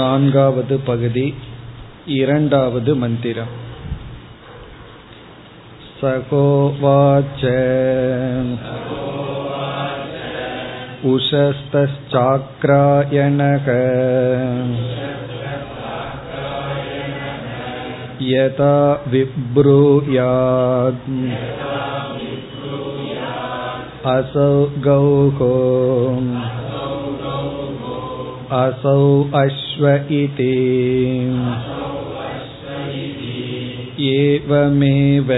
नान्गावद् पगुदि इरण्डावद् मन्दिरम् सकोवाच उशस्तश्चाक्रायणक यथा विब्रूयात् असौ गौः असौ अश्व इति एवमेव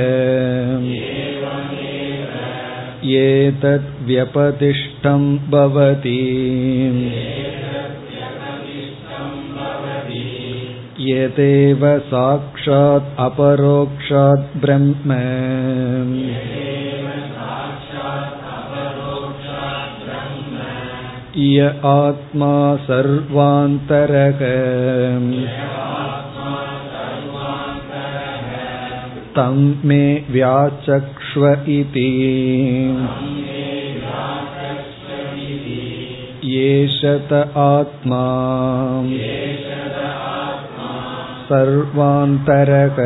एतद्व्यपतिष्ठं भवति यदेव साक्षात् अपरोक्षात् ब्रह्म य आत्मा सर्वान्तरः तं मे व्याचक्ष्व इति एषत आत्मा सर्वान्तरः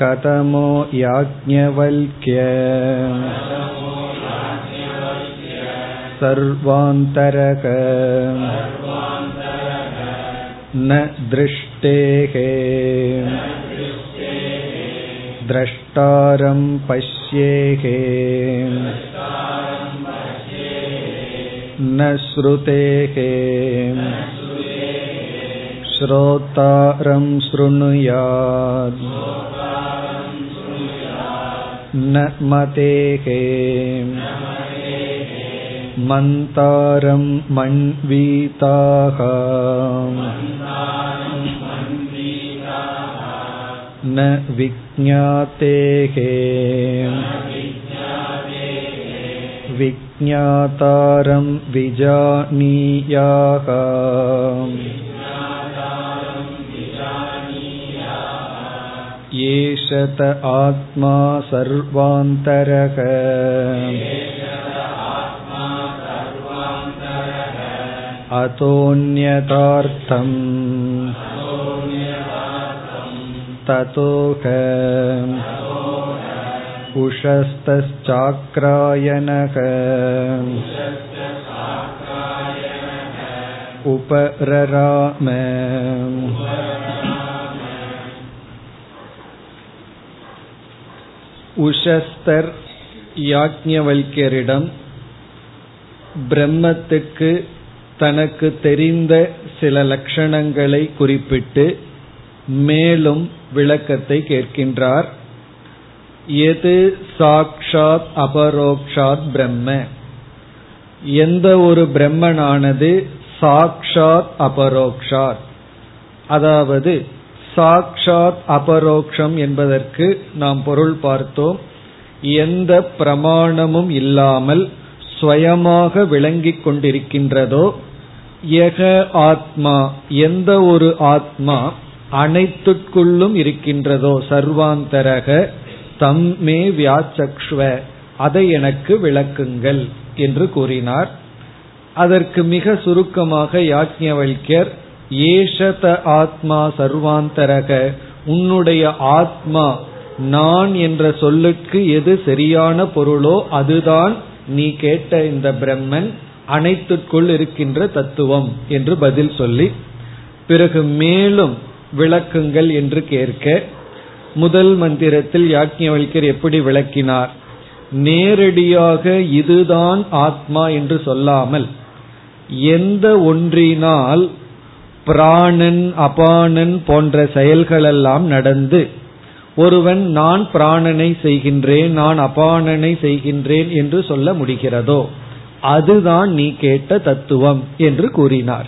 कथमो याज्ञवल्क्य सर्वान्तरक न दृष्टेः द्रष्टारं पश्येः न श्रुतेः श्रोतारं शृणुयात् न मतेः मन्तारं मन्वीताः न विज्ञातेः विज्ञातारं विजानीयाः एषत आत्मा सर्वान्तरः अतोऽन्यतार्थम् ततोह उषस्तश्चाक्रायणः उपरराम உஷஸ்தர் யாக்ஞவல்யரிடம் பிரம்மத்துக்கு தனக்கு தெரிந்த சில லட்சணங்களை குறிப்பிட்டு மேலும் விளக்கத்தை கேட்கின்றார். எது சாக்ஷாத் அபரோக்ஷாத் பிரம்ம? எந்த ஒரு பிரம்மனானது சாக்ஷாத் அபரோக்ஷாத்? அதாவது சாக்ஷாத் அபரோக்ஷம் என்பதற்கு நாம் பொருள் பார்த்தோம். எந்த பிரமாணமும் இல்லாமல் ஸ்வயமாக விளங்கிக் கொண்டிருக்கின்றதோ எக ஆத்மா எந்த ஒரு ஆத்மா அனைத்துக்குள்ளும் இருக்கின்றதோ சர்வாந்தரக தம்மே வியாச்சக்ஷ்வ அதை எனக்கு விளக்குங்கள் என்று கூறினார். அதற்கு மிக சுருக்கமாக யாஜ்ஞவல்யர் ஏஷத ஆத்மா சர்வாந்தரக உன்னுடைய ஆத்மா நான் என்ற சொல்லுக்கு எது சரியான பொருளோ அதுதான் நீ கேட்ட இந்த பிரம்மன் அனைத்துக்குள் இருக்கின்ற தத்துவம் என்று பதில் சொல்லி பிறகு மேலும் விளக்குங்கள் என்று கேட்க முதல் மந்திரத்தில் யாக்ஞவல்யர் எப்படி விளக்கினார்? நேரடியாக இதுதான் ஆத்மா என்று சொல்லாமல் எந்த ஒன்றினால் பிராணன் அபானன் போன்ற செயல்களெல்லாம் நடந்து ஒருவன் நான் பிராணனை செய்கின்றேன் நான் அபானனை செய்கின்றேன் என்று சொல்ல முடிகிறதோ? அதுதான் நீ கேட்ட தத்துவம் என்று கூறினார்.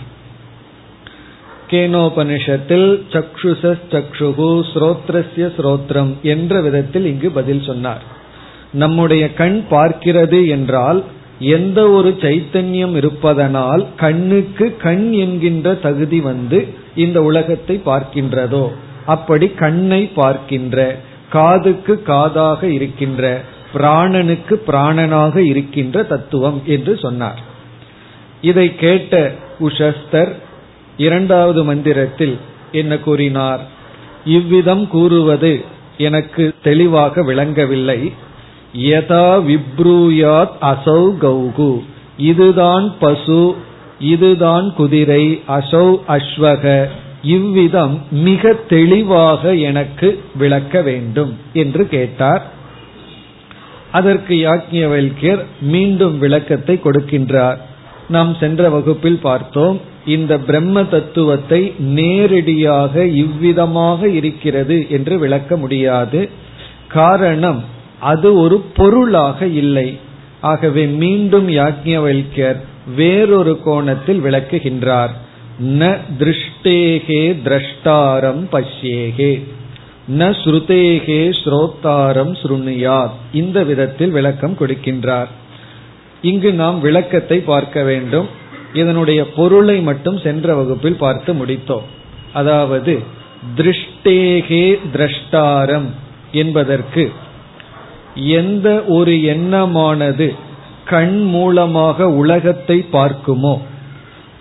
கேனோபனிஷத்தில் சக்ஷுஷ சக்ஷுகு ஸ்ரோத்ரஸ்ய ஸ்ரோத்ரம் என்ற விதத்தில் இங்கு பதில் சொன்னார். நம்முடைய கண் பார்க்கிறது என்றால் எந்த ஒரு சைத்தன்யம் இருப்பதனால் கண்ணுக்கு கண் என்கின்ற தகுதி வந்து இந்த உலகத்தை பார்க்கின்றதோ? அப்படி கண்ணை பார்க்கின்ற காதுக்கு காதாக இருக்கின்ற பிராணனுக்கு பிராணனாக இருக்கின்ற தத்துவம் என்று சொன்னார். இதை கேட்ட உஷஸ்தர் இரண்டாவது மந்திரத்தில் என்ன கூறினார்? இவ்விதம் கூறுவது எனக்கு தெளிவாக விளங்கவில்லை. யதா விப்ரூயாத் அசௌ கௌகு. இதுதான் பசு இதுதான் குதிரை அசௌ அஸ்வக. இவ்விதம் மிக தெளிவாக எனக்கு விளக்க வேண்டும் என்று கேட்டார். அதற்கு யாக்ஞவல்யர் மீண்டும் விளக்கத்தை கொடுக்கின்றார். நாம் சென்ற வகுப்பில் பார்த்தோம் இந்த பிரம்ம தத்துவத்தை நேரடியாக இவ்விதமாக இருக்கிறது என்று விளக்க முடியாது. காரணம் அது ஒரு பொருளாக இல்லை. ஆகவே மீண்டும் யாக்ஞவல்யர் வேறொரு கோணத்தில் விளக்குகின்றார். ந திருஷ்டேகே திரஷ்டாரம் பஷ்யேகே. ந ஸ்ருதேகே ஸ்ரோத்தாரம் ஸ்ருணியாத். இந்த விதத்தில் விளக்கம் கொடுக்கின்றார். இங்கு நாம் விளக்கத்தை பார்க்க வேண்டும். இதனுடைய பொருளை மட்டும் சென்ற வகுப்பில் பார்த்து முடித்தோம். அதாவது திருஷ்டேகே திரஷ்டாரம் என்பதற்கு எந்த ஒரு எண்ணமானது கண் மூலமாக உலகத்தை பார்க்குமோ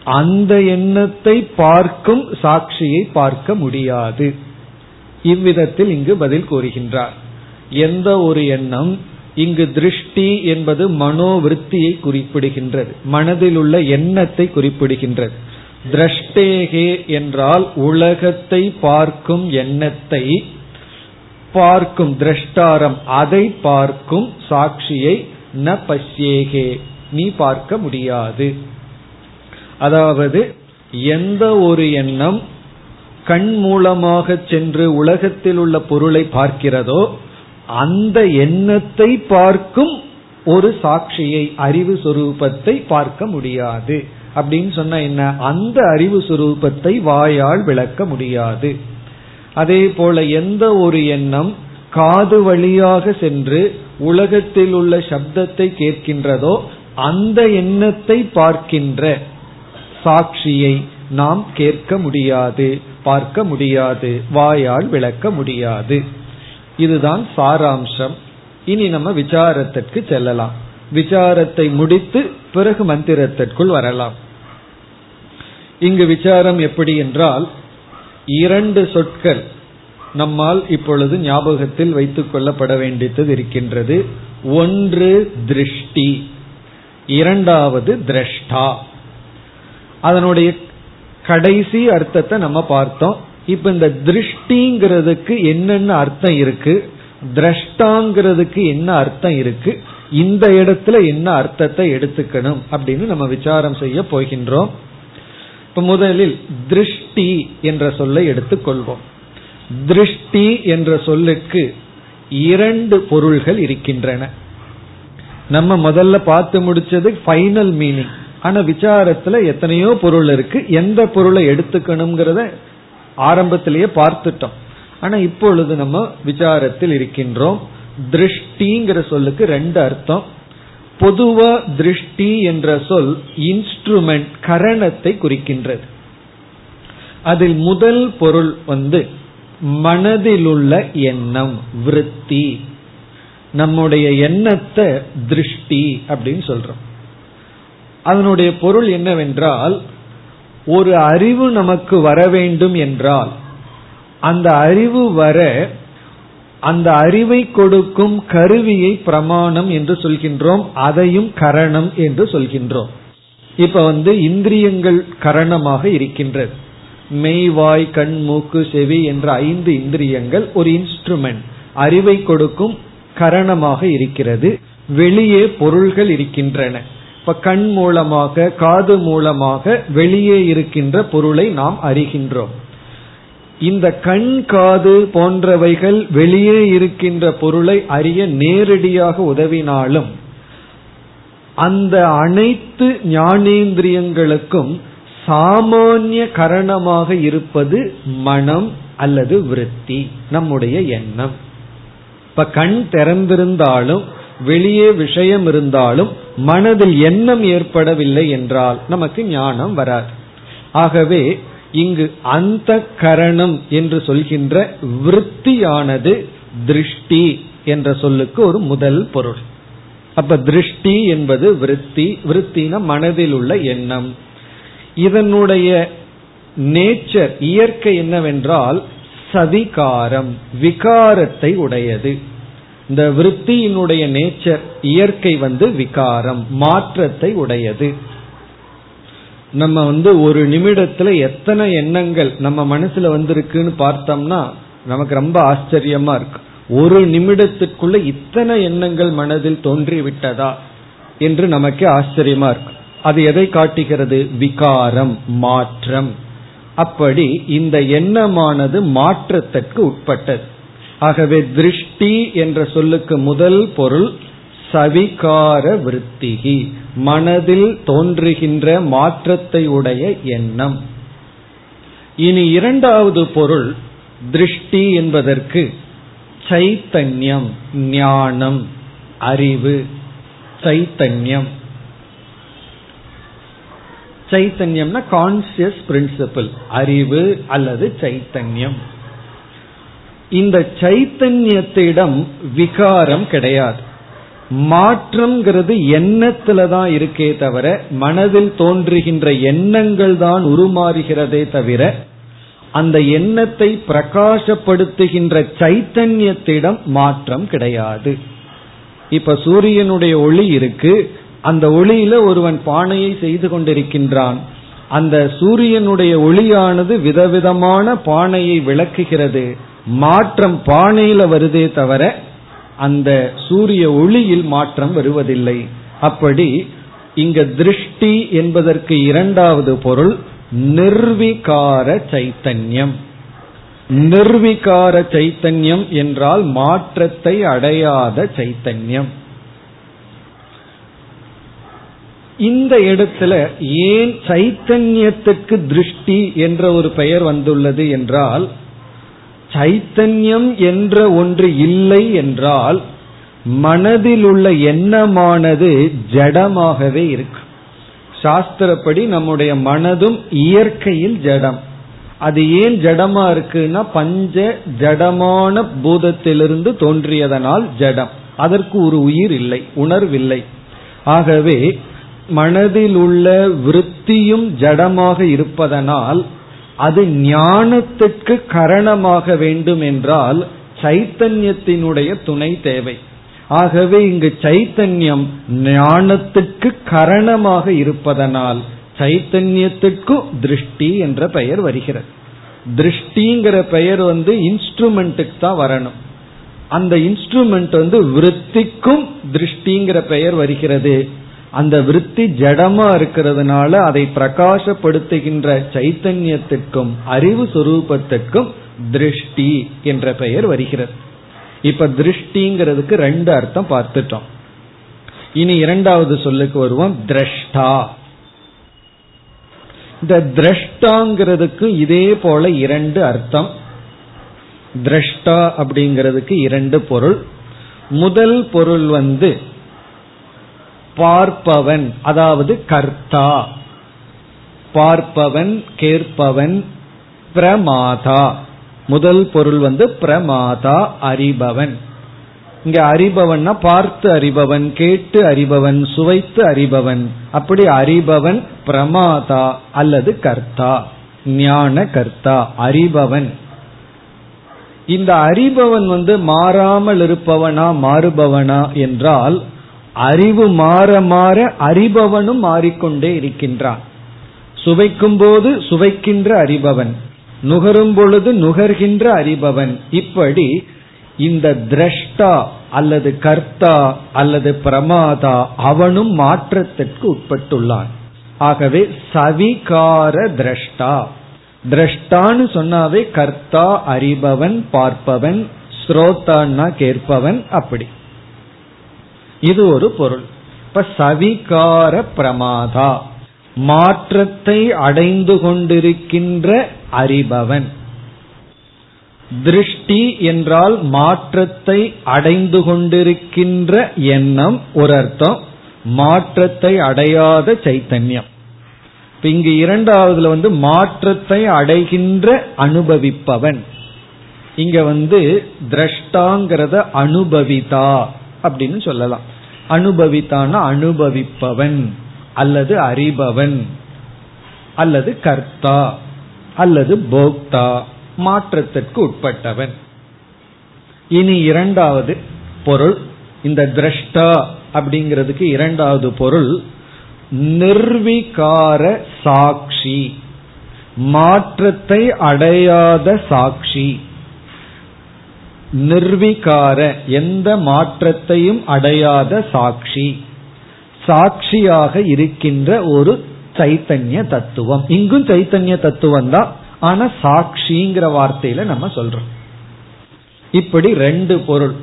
அந்த எண்ணத்தை பார்க்கும் சாட்சியை பார்க்க முடியாது. இவ்விதத்தில் இங்கு பதில் கூறுகின்றார். எந்த ஒரு எண்ணம் இங்கு திருஷ்டி என்பது மனோவிருத்தியை குறிப்பிடுகின்றது. மனதில் உள்ள எண்ணத்தை குறிப்பிடுகின்றது. திரஷ்டேகே என்றால் உலகத்தை பார்க்கும் எண்ணத்தை பார்க்கும் திரஷ்டாரம் அதை பார்க்கும் சாட்சியை ந பஷ்யேகே. நீ பார்க்க முடியாது. அதாவது எந்த ஒரு எண்ணம் கண் மூலமாக சென்று உலகத்தில் உள்ள பொருளை பார்க்கிறதோ அந்த எண்ணத்தை பார்க்கும் ஒரு சாட்சியை அறிவு சுரூபத்தை பார்க்க முடியாது. அப்படின்னு சொன்ன என்ன? அந்த அறிவு சுரூபத்தை வாயால் விளக்க முடியாது. அதே போல எந்த ஒரு எண்ணம் காது வழியாக சென்று உலகத்தில் உள்ள சப்தத்தை கேட்கின்றதோ அந்த எண்ணத்தை பார்க்கின்ற சாட்சியை நாம் கேட்க முடியாது பார்க்க முடியாது வாயால் விளக்க முடியாது. இதுதான் சாராம்சம். இனி நம்ம விசாரத்திற்கு செல்லலாம். விசாரத்தை முடித்து பிறகு மந்திரத்திற்குள் வரலாம். இங்கு விசாரம் எப்படி என்றால் இரண்டு சொற்கள் நம்மால் இப்பொழுது ஞாபகத்தில் வைத்துக் கொள்ளப்பட வேண்டியது இருக்கின்றது. ஒன்று திருஷ்டி இரண்டாவது திரஷ்டா. அதனுடைய கடைசி அர்த்தத்தை நம்ம பார்த்தோம். இப்ப இந்த திருஷ்டிங்கிறதுக்கு என்னென்ன அர்த்தம் இருக்கு? திரஷ்டாங்கிறதுக்கு என்ன அர்த்தம் இருக்கு? இந்த இடத்துல என்ன அர்த்தத்தை எடுத்துக்கணும் அப்படின்னு நம்ம விசாரம் செய்ய போகின்றோம். இப்ப முதலில் திருஷ்டி என்ற சொல்லை எடுத்துக்கொள்வோம். திருஷ்டி என்ற சொல்லுக்கு இரண்டு பொருள்கள் இருக்கின்றன. நம்ம முதல்ல பார்த்து முடிச்சது ஃபைனல் மீனிங் ஆனா விசாரத்துல எத்தனையோ பொருள் இருக்கு. எந்த பொருளை எடுத்துக்கணுங்கிறத ஆரம்பத்திலேயே பார்த்துட்டோம். ஆனா இப்பொழுது நம்ம விசாரத்தில் இருக்கின்றோம். திருஷ்டிங்கிற சொல்லுக்கு ரெண்டு அர்த்தம். பொதுவா திருஷ்டி என்ற சொல் இன்ஸ்ட்ருமெண்ட் கரணத்தை குறிக்கின்றது. அதில் முதல் பொருள் வந்து மனதிலுள்ள எண்ணம் விருத்தி. நம்முடைய எண்ணத்தை திருஷ்டி அப்படின்னு சொல்றோம். அதனுடைய பொருள் என்னவென்றால் ஒரு அறிவு நமக்கு வர வேண்டும் என்றால் அந்த அறிவு வர அந்த அறிவை கொடுக்கும் கருவியை பிரமாணம் என்று சொல்கின்றோம் அதையும் கரணம் என்று சொல்கின்றோம். இப்ப வந்து இந்திரியங்கள் கரணமாக இருக்கின்றது. மெய்வாய் கண் மூக்கு செவி என்ற ஐந்து இந்திரியங்கள் ஒரு இன்ஸ்ட்ருமெண்ட். அறிவை கொடுக்கும் கரணமாக இருக்கிறது. வெளியே பொருள்கள் இருக்கின்றன. இப்ப கண் மூலமாக காது மூலமாக வெளியே இருக்கின்ற பொருளை நாம் அறிகின்றோம். இந்த கண் காது போன்றவைகள் வெளியே இருக்கின்ற பொருளை அறிய நேரடியாக உதவினாலும் அந்த அனைத்து ஞானேந்திரியங்களுக்கும் சாமானிய கரணமாக இருப்பது மனம் அல்லது விருத்தி நம்முடைய எண்ணம். இப்ப கண் திறந்திருந்தாலும் வெளியே விஷயம் இருந்தாலும் மனதில் எண்ணம் ஏற்படவில்லை என்றால் நமக்கு ஞானம் வராது. ஆகவே இங்கு அந்த கரணம் என்று சொல்கின்ற விருத்தியானது திருஷ்டி என்ற சொல்லுக்கு ஒரு முதல் பொருள். அப்ப திருஷ்டி என்பது விருத்தி விருத்தின மனதில் உள்ள எண்ணம். இதனுடைய நேச்சர் இயற்கை என்னவென்றால் சவிகாரம் விகாரத்தை உடையது. இந்த விற்பியினுடைய நேச்சர் இயற்கை வந்து விகாரம் மாற்றத்தை உடையது. நம்ம வந்து ஒரு நிமிடத்துல எத்தனை எண்ணங்கள் நம்ம மனசுல வந்திருக்குன்னு பார்த்தோம்னா நமக்கு ரொம்ப ஆச்சரியமா இருக்கு. ஒரு நிமிடத்துக்குள்ள இத்தனை எண்ணங்கள் மனதில் தோன்றி விட்டதா என்று நமக்கு ஆச்சரியமா இருக்கு. அது எதை காட்டுகிறது? விகாரம் மாற்றம். அப்படி இந்த எண்ணமானது மாற்றத்திற்கு உட்பட்டது. ஆகவே திருஷ்டி என்ற சொல்லுக்கு முதல் பொருள் சவிகார விருத்திகி மனதில் தோன்றுகின்ற மாற்றத்தை உடைய எண்ணம். இனி இரண்டாவது பொருள் திருஷ்டி என்பதற்கு சைத்தன்யம் ஞானம் அறிவு. சைத்தன்யம். சைத்தன்யம்னா கான்சியஸ் பிரின்சிபிள் அறிவு அல்லது சைத்தன்யம். இந்த சைத்தன்யத்திடம் விகாரம் கிடையாது. மாற்றம்ங்கிறது எண்ணத்துல தான் இருக்கே தவிர மனதில் தோன்றுகின்ற எண்ணங்கள் தான் உருமாறுகிறதே தவிர அந்த எண்ணத்தை பிரகாசப்படுத்துகின்ற சைத்தன்யத்திடம் மாற்றம் கிடையாது. இப்ப சூரியனுடைய ஒளி இருக்கு. அந்த ஒளியில ஒருவன் பானையை செய்து கொண்டிருக்கின்றான். அந்த சூரியனுடைய ஒளியானது விதவிதமான பானையை விளக்குகிறது. மாற்றம் பானையில வருதே தவிர அந்த சூரிய ஒளியில் மாற்றம் வருவதில்லை. அப்படி இங்க திருஷ்டி என்பதற்கு இரண்டாவது பொருள் நிர்விகார சைத்தன்யம். நிர்விகார சைத்தன்யம் என்றால் மாற்றத்தை அடையாத சைத்தன்யம். இந்த இடத்துல ஏன் சைத்தன்யத்துக்கு திருஷ்டி என்ற ஒரு பெயர் வந்துள்ளது என்றால் சைத்தன்யம் என்ற ஒன்று இல்லை என்றால் மனதில் உள்ள எண்ணமானது ஜடமாகவே இருக்கும் சாஸ்திரப்படி நம்முடைய மனதும் இயற்கையில் ஜடம். அது ஏன் ஜடமா இருக்குன்னா பஞ்ச ஜடமான பூதத்திலிருந்து தோன்றியதனால் ஜடம். அதற்கு ஒரு உயிர் இல்லை உணர்வில்லை. ஆகவே மனதில் உள்ள விருத்தியும் ஜடமாக இருப்பதனால் அது ஞானத்துக்கு கரணமாக வேண்டும் என்றால் சைத்தன்யத்தினுடைய துணை தேவை. ஆகவே இங்கு சைத்தன்யம் ஞானத்துக்கு கரணமாக இருப்பதனால் சைத்தன்யத்துக்கு திருஷ்டி என்ற பெயர் வருகிறது. திருஷ்டிங்கிற பெயர் வந்து இன்ஸ்ட்ருமெண்ட்டுக்கு தான் வரணும். அந்த இன்ஸ்ட்ருமெண்ட் வந்து விருத்திக்கும் திருஷ்டிங்கிற பெயர் வருகிறது. அந்த விருத்தி ஜடமா இருக்கிறதுனால அதை பிரகாசப்படுத்துகின்ற சைத்தன்யத்திற்கும் அறிவு சுரூபத்திற்கும் திருஷ்டி என்ற பெயர் வருகிறது. இப்ப திருஷ்டிங்கிறதுக்கு ரெண்டு அர்த்தம் பார்த்துட்டோம். இனி இரண்டாவது சொல்லுக்கு வருவோம் திரஷ்டா. இந்த திரஷ்டாங்கிறதுக்கு இதே போல இரண்டு அர்த்தம். திரஷ்டா அப்படிங்கிறதுக்கு இரண்டு பொருள். முதல் பொருள் வந்து பார்ப்பவன் அதாவது கர்த்தா. பார்ப்பவன் கேட்பவன் பிரமாதா. முதல் பொருள் வந்து பிரமாதா அறிபவன். இங்க அறிபவன்னா பார்த்து அறிபவன் கேட்டு அறிபவன் சுவைத்து அறிபவன். அப்படி அறிபவன் பிரமாதா அல்லது கர்த்தா. ஞான கர்த்தா அறிபவன். இந்த அறிபவன் வந்து மாறாமல் இருப்பவனா மாறுபவனா என்றால் அறிவு மாற மாற அறிபவனும் மாறிக்கொண்டே இருக்கின்றான். சுவைக்கும் போது சுவைக்கின்ற அறிபவன் நுகரும் பொழுது நுகர்கின்ற அறிபவன். இப்படி இந்த திரஷ்டா அல்லது கர்த்தா அல்லது பிரமாதா அவனும் மாற்றத்திற்கு உட்பட்டுள்ளான். ஆகவே சவிகார திரஷ்டா. திரஷ்டான்னு சொன்னாவே கர்த்தா அறிபவன் பார்ப்பவன் ஸ்ரோத்தான்னா கேட்பவன் அப்படி. இது ஒரு பொருள். இப்ப சவிகார பிரமாதா. மாற்றத்தை அடைந்து கொண்டிருக்கின்ற அறிபவன். திருஷ்டி என்றால் மாற்றத்தை அடைந்து கொண்டிருக்கின்ற எண்ணம் ஒரு அர்த்தம். மாற்றத்தை அடையாத சைத்தன்யம். இங்கு இரண்டாவதுல வந்து மாற்றத்தை அடைகின்ற அனுபவிப்பவன். இங்க வந்து திரஷ்டாங்கிறத அனுபவிதா அப்படின்னு சொல்லலாம். அனுபவித்தான அனுபவிப்பவன் அல்லது அறிபவன் அல்லது கர்த்தா அல்லது போக்தா மாற்றத்திற்கு உட்பட்டவன். இனி இரண்டாவது பொருள் இந்த திரஷ்டா அப்படிங்கிறதுக்கு இரண்டாவது பொருள் நிர்விகார சாட்சி மாற்றத்தை அடையாத சாட்சி. நிர்விகார எந்த மாற்றத்தையும் அடையாத சாட்சி. சாட்சியாக இருக்கின்ற ஒரு சைத்தன்ய தத்துவம். இங்கும் சைத்தன்ய தத்துவம் தான். ஆனா சாட்சிங்கிற வார்த்தையில நம்ம சொல்றோம். இப்படி ரெண்டு பொருள்.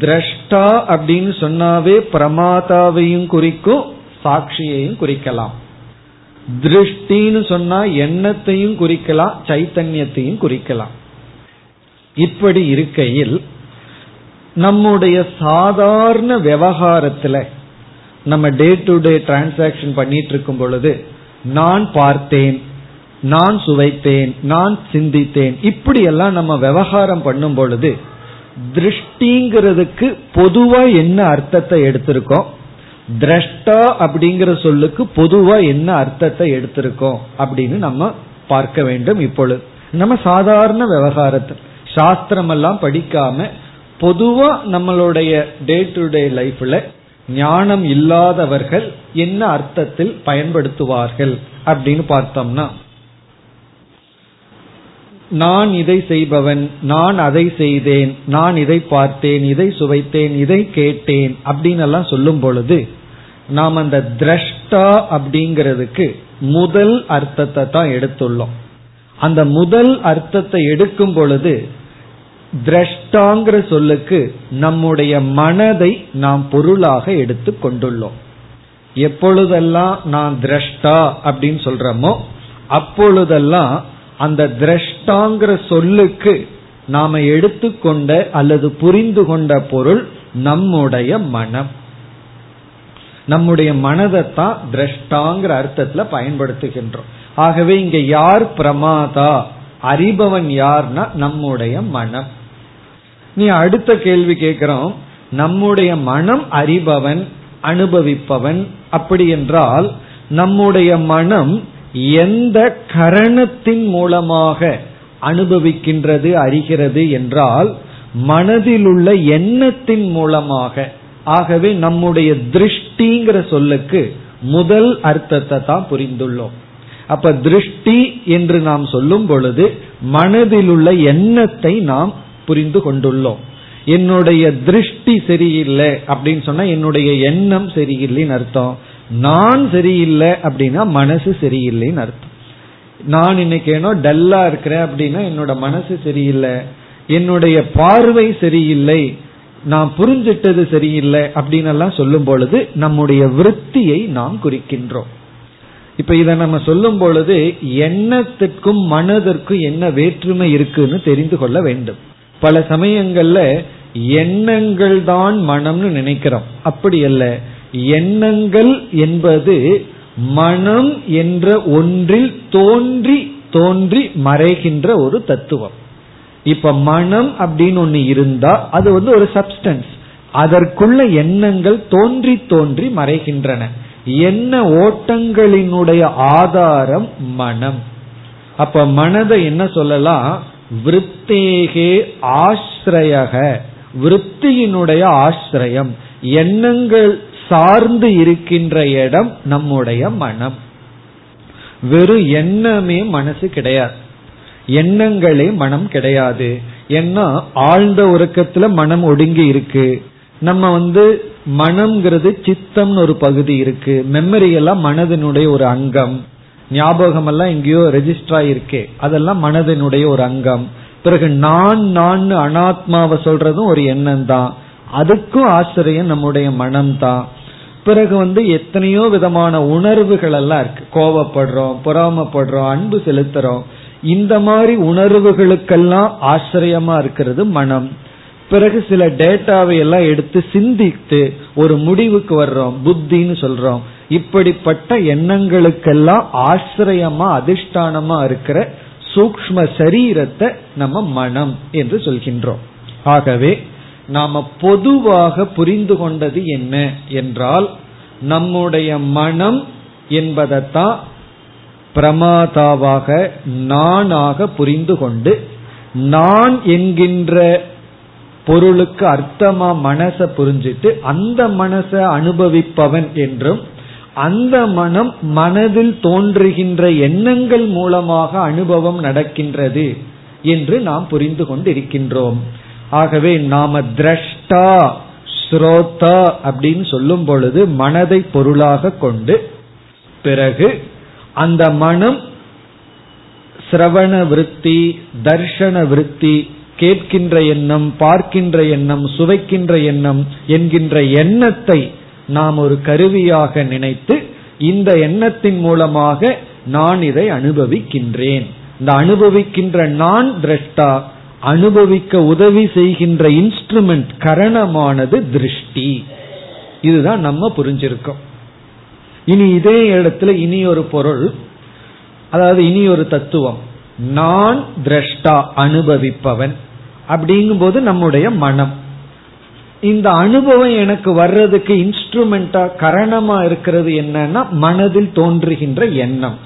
திரஷ்டா அப்படின்னு சொன்னாவே பிரமாதாவையும் குறிக்கும் சாட்சியையும் குறிக்கலாம். திருஷ்டின்னு சொன்னா எண்ணத்தையும் குறிக்கலாம் சைத்தன்யத்தையும் குறிக்கலாம். இப்படி இருக்கையில் நம்முடைய சாதாரண விவகாரத்துல நம்ம டே டு டே டிரான்சாக்சன் பண்ணிட்டு இருக்கும் பொழுது நான் பார்த்தேன் நான் சுவைத்தேன் நான் சிந்தித்தேன் இப்படி எல்லாம் நம்ம விவகாரம் பண்ணும் பொழுது திருஷ்டிங்கிறதுக்கு பொதுவா என்ன அர்த்தத்தை எடுத்திருக்கோம்? திரஷ்டா அப்படிங்கிற சொல்லுக்கு பொதுவா என்ன அர்த்தத்தை எடுத்திருக்கோம்? அப்படின்னு நம்ம பார்க்க வேண்டும் இப்பொழுது. நம்ம சாதாரண விவகாரத்தில். சாஸ்திரம் எல்லாம் படிக்காம பொதுவா நம்மளுடைய டே டு டே லைஃப்ல ஞானம் இல்லாதவர்கள் என்ன அர்த்தத்தில் பயன்படுத்துவார்கள் அப்படின்னு பார்த்தோம்னா நான் இதை செய்பவன் நான் அதை செய்தேன் நான் இதை பார்த்தேன் இதை சுவைத்தேன் இதை கேட்டேன் அப்படின்னு எல்லாம் சொல்லும் பொழுது நாம் அந்த திரஷ்டா அப்படிங்கிறதுக்கு முதல் அர்த்தத்தை தான் எடுத்துள்ளோம். அந்த முதல் அர்த்தத்தை எடுக்கும் பொழுது திரஷ்டாங்கிற சொல்லுக்கு நம்முடைய மனதை நாம் பொருளாக எடுத்து கொண்டுள்ளோம். எப்பொழுதெல்லாம் நான் திரஷ்டா அப்படின்னு சொல்றோமோ அப்பொழுதெல்லாம் அந்த திரஷ்டாங்கிற சொல்லுக்கு நாம எடுத்துக்கொண்ட அல்லது புரிந்து கொண்ட பொருள் நம்முடைய மனம். நம்முடைய மனதைத்தான் திரஷ்டாங்கிற அர்த்தத்துல பயன்படுத்துகின்றோம். ஆகவே இங்க யார் பிரமாதா? அறிபவன் யார்னா நம்முடைய மனம். நீ அடுத்த கேள்வி கேட்கிறோம். நம்முடைய மனம் அறிபவன் அனுபவிப்பவன் அப்படி என்றால் நம்முடைய மனம் எந்த கரணத்தின் மூலமாக அனுபவிக்கின்றது அறிகிறது என்றால் மனதிலுள்ள எண்ணத்தின் மூலமாக. ஆகவே நம்முடைய திருஷ்டிங்கிற சொல்லுக்கு முதல் அர்த்தத்தை தான் புரிந்துள்ளோம். அப்ப திருஷ்டி என்று நாம் சொல்லும் பொழுது மனதிலுள்ள எண்ணத்தை நாம் புரிந்து கொண்டுள்ளோம் என்னுடைய திருஷ்டி சரியில்லை அப்படின்னு சொன்னா என்னுடைய எண்ணம் சரியில்லைன்னு அர்த்தம். நான் சரியில்லை அப்படின்னா மனசு சரியில்லைன்னு அர்த்தம். நான் இன்னைக்கு ஏனோ டல்லா இருக்கிறேன் அப்படின்னா என்னோட மனசு சரியில்லை. என்னுடைய பார்வை சரியில்லை. நான் புரிஞ்சிட்டது சரியில்லை அப்படின்னு எல்லாம் சொல்லும் பொழுது நம்முடைய விருத்தியை நாம் குறிக்கின்றோம். இப்ப இதை நம்ம சொல்லும் பொழுது எண்ணத்திற்கும் மனதிற்கும் என்ன வேற்றுமை இருக்குன்னு தெரிந்து கொள்ள வேண்டும். பல சமயங்கள்ல எண்ணங்கள் தான் மனம்னு நினைக்கிறோம். அப்படி அல்ல. எண்ணங்கள் என்பது மனம் என்ற ஒன்றில் தோன்றி தோன்றி மறைகின்ற ஒரு தத்துவம். இப்ப மனம் அப்படின்னு ஒண்ணு இருந்தா அது வந்து ஒரு சப்ஸ்டன்ஸ் அதற்குள்ள எண்ணங்கள் தோன்றி தோன்றி மறைகின்றன. என்ன ஓட்டங்களினுடைய ஆதாரம் மனம். அப்ப மனதை என்ன சொல்லலாம்? விருத்தேகே ஆசிரயக. விருத்தியினுடைய ஆசிரியம். எண்ணங்கள் சார்ந்து இருக்கின்ற இடம் நம்முடைய மனம். வெறும் எண்ணமே மனசு கிடையாது. எண்ணங்களே மனம் கிடையாது. ஏன்னா ஆழ்ந்த உறக்கத்துல மனம் ஒடுங்கி இருக்கு. நம்ம வந்து மனம்ங்கிறது சித்தம்னு ஒரு பகுதி இருக்கு. மெமரி எல்லாம் மனதினுடைய ஒரு அங்கம். ஞாபகம் எல்லாம் எங்கேயோ ரெஜிஸ்டர் ஆயிருக்கே. அதெல்லாம் மனதினுடைய ஒரு அங்கம். பிறகு நான் நான் அனாத்மாவை சொல்றதும் ஒரு எண்ணம் தான். அதுக்கும் ஆசிரியம் நம்முடைய மனம்தான் பிறகு வந்து எத்தனையோ விதமான உணர்வுகள் எல்லாம் இருக்கு. கோவப்படுறோம் பொறாமப்படுறோம் அன்பு செலுத்துறோம். இந்த மாதிரி உணர்வுகளுக்கெல்லாம் ஆசிரியமா இருக்கிறது மனம். பிறகு சில டேட்டாவை எல்லாம் எடுத்து சிந்தித்து ஒரு முடிவுக்கு வர்றோம். புத்தின்னு சொல்றோம். இப்படிப்பட்ட எண்ணங்களுக்கெல்லாம் ஆசிரியமா அதிஷ்டானமா இருக்கிற சூக்ம சரீரத்தை நம்ம மனம் என்று சொல்கின்றோம். ஆகவே நாம பொதுவாக புரிந்து கொண்டது என்ன என்றால் நம்முடைய மனம் என்பதைத்தான் பிரமாதாவாக நானாக புரிந்து கொண்டு நான் என்கின்ற பொருளுக்கு அர்த்தமா மனச புரிஞ்சிட்டு அந்த மனச அனுபவிப்பவன் என்றும் அந்த மனம் மனதில் தோன்றுகின்ற எண்ணங்கள் மூலமாக அனுபவம் நடக்கின்றது என்று நாம் புரிந்து கொண்டிருக்கின்றோம். ஆகவே நாம திரஷ்டா ஸ்ரோதா அப்படின்னு சொல்லும் பொழுது மனதை பொருளாக கொண்டு பிறகு அந்த மனம் சிரவண விருத்தி தர்ஷன விருத்தி கேட்கின்ற எண்ணம் பார்க்கின்ற எண்ணம் சுவைக்கின்ற எண்ணம் என்கின்ற எண்ணத்தை நாம் ஒரு கருவியாக நினைத்து இந்த எண்ணத்தின் மூலமாக நான் இதை அனுபவிக்கின்றேன். இந்த அனுபவிக்கின்ற நான் திரஷ்டா அனுபவிக்க உதவி செய்கின்ற இன்ஸ்ட்ருமெண்ட் கரணமானது திருஷ்டி. இதுதான் நம்ம புரிஞ்சிருக்கோம். இனி இதே இடத்துல இனி ஒரு பொருள் அதாவது இனி ஒரு தத்துவம். நான் திரஷ்டா அனுபவிப்பவன். அப்படிங்கும்போது நம்முடைய மனம். இந்த அனுபவம் எனக்கு வர்றதுக்கு இன்ஸ்ட்ருமெண்டா கரணமா இருக்கிறது என்னன்னா மனதில் தோன்றுகின்ற எண்ணம்.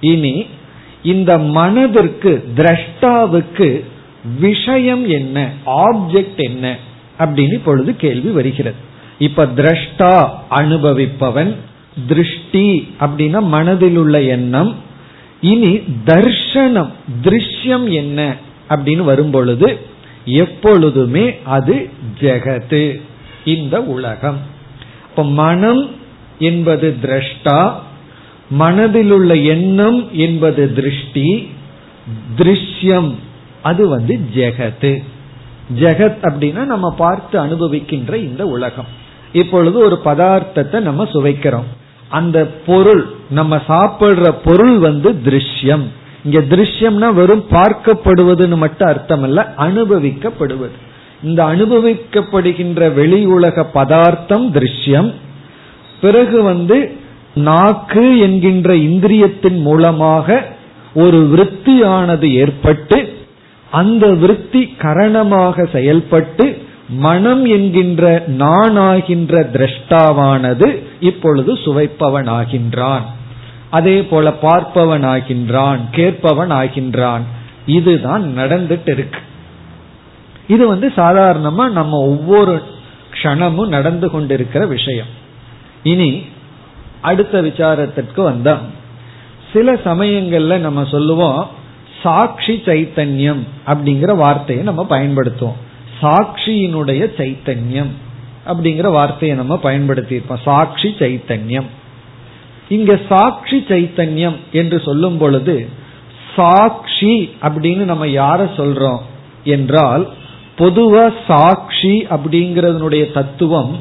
இனி இந்த மனதிற்கு திரஷ்டாவுக்கு விஷயம் என்ன ஆப்ஜெக்ட் என்ன அப்படின்னு இப்பொழுது கேள்வி வருகிறது. இப்ப திரஷ்டா அனுபவிப்பவன் திருஷ்டி அப்படின்னா மனதில் உள்ள எண்ணம். இனி தர்ஷனம் திருஷ்யம் என்ன அப்படின்னு வரும்பொழுது எப்பொழுதுமே அது ஜெகத்து. இந்த உலகம். இப்ப மனம் என்பது திரஷ்டா மனதில் உள்ள எண்ணம் என்பது திருஷ்டி திருஷ்யம் அது வந்து ஜெகத்து. ஜெகத் அப்படின்னா நம்ம பார்த்து அனுபவிக்கின்ற இந்த உலகம். இப்பொழுது ஒரு பதார்த்தத்தை நம்ம சுவைக்கிறோம். அந்த பொருள் நம்ம சாப்பிடுற பொருள் வந்து திருஷ்யம். இங்க திருஷ்யம்னா வெறும் பார்க்கப்படுவதுன்னு மட்டும் அர்த்தம் அல்ல அனுபவிக்கப்படுவது. இந்த அனுபவிக்கப்படுகின்ற வெளி உலக பதார்த்தம் திருஷ்யம். பிறகு வந்து நாக்கு என்கின்ற இந்திரியத்தின் மூலமாக ஒரு விற்த்தியானது ஏற்பட்டு அந்த விருத்தி கரணமாக செயல்பட்டு மனம் என்கின்ற நானாகின்ற திரஷ்டாவானது இப்பொழுது சுவைப்பவன் ஆகின்றான் அதே போல பார்ப்பவன் ஆகின்றான் கேட்பவன் ஆகின்றான் இதுதான் நடந்துட்டு இருக்கு இது வந்து சாதாரணமா நம்ம ஒவ்வொரு க்ஷணமும் நடந்து கொண்டிருக்கிற விஷயம். இனி அடுத்த விசாரத்திற்கு வந்தா சில சமயங்கள்ல நம்ம சொல்லுவோம் சாட்சி சைத்தன்யம் அப்படிங்கிற வார்த்தையை நம்ம பயன்படுத்துவோம். சாட்சியினுடைய சைத்தன்யம் அப்படிங்கிற வார்த்தையை நம்ம பயன்படுத்தி இருப்போம் சாட்சி சைத்தன்யம். இங்க சாட்சி சைத்தன்யம் என்று சொல்லும் பொழுது சாட்சி அப்படின்னு நம்ம யார சொல்றோம் என்றால் பொதுவா சாட்சி அப்படிங்கறதனுடைய தத்துவம்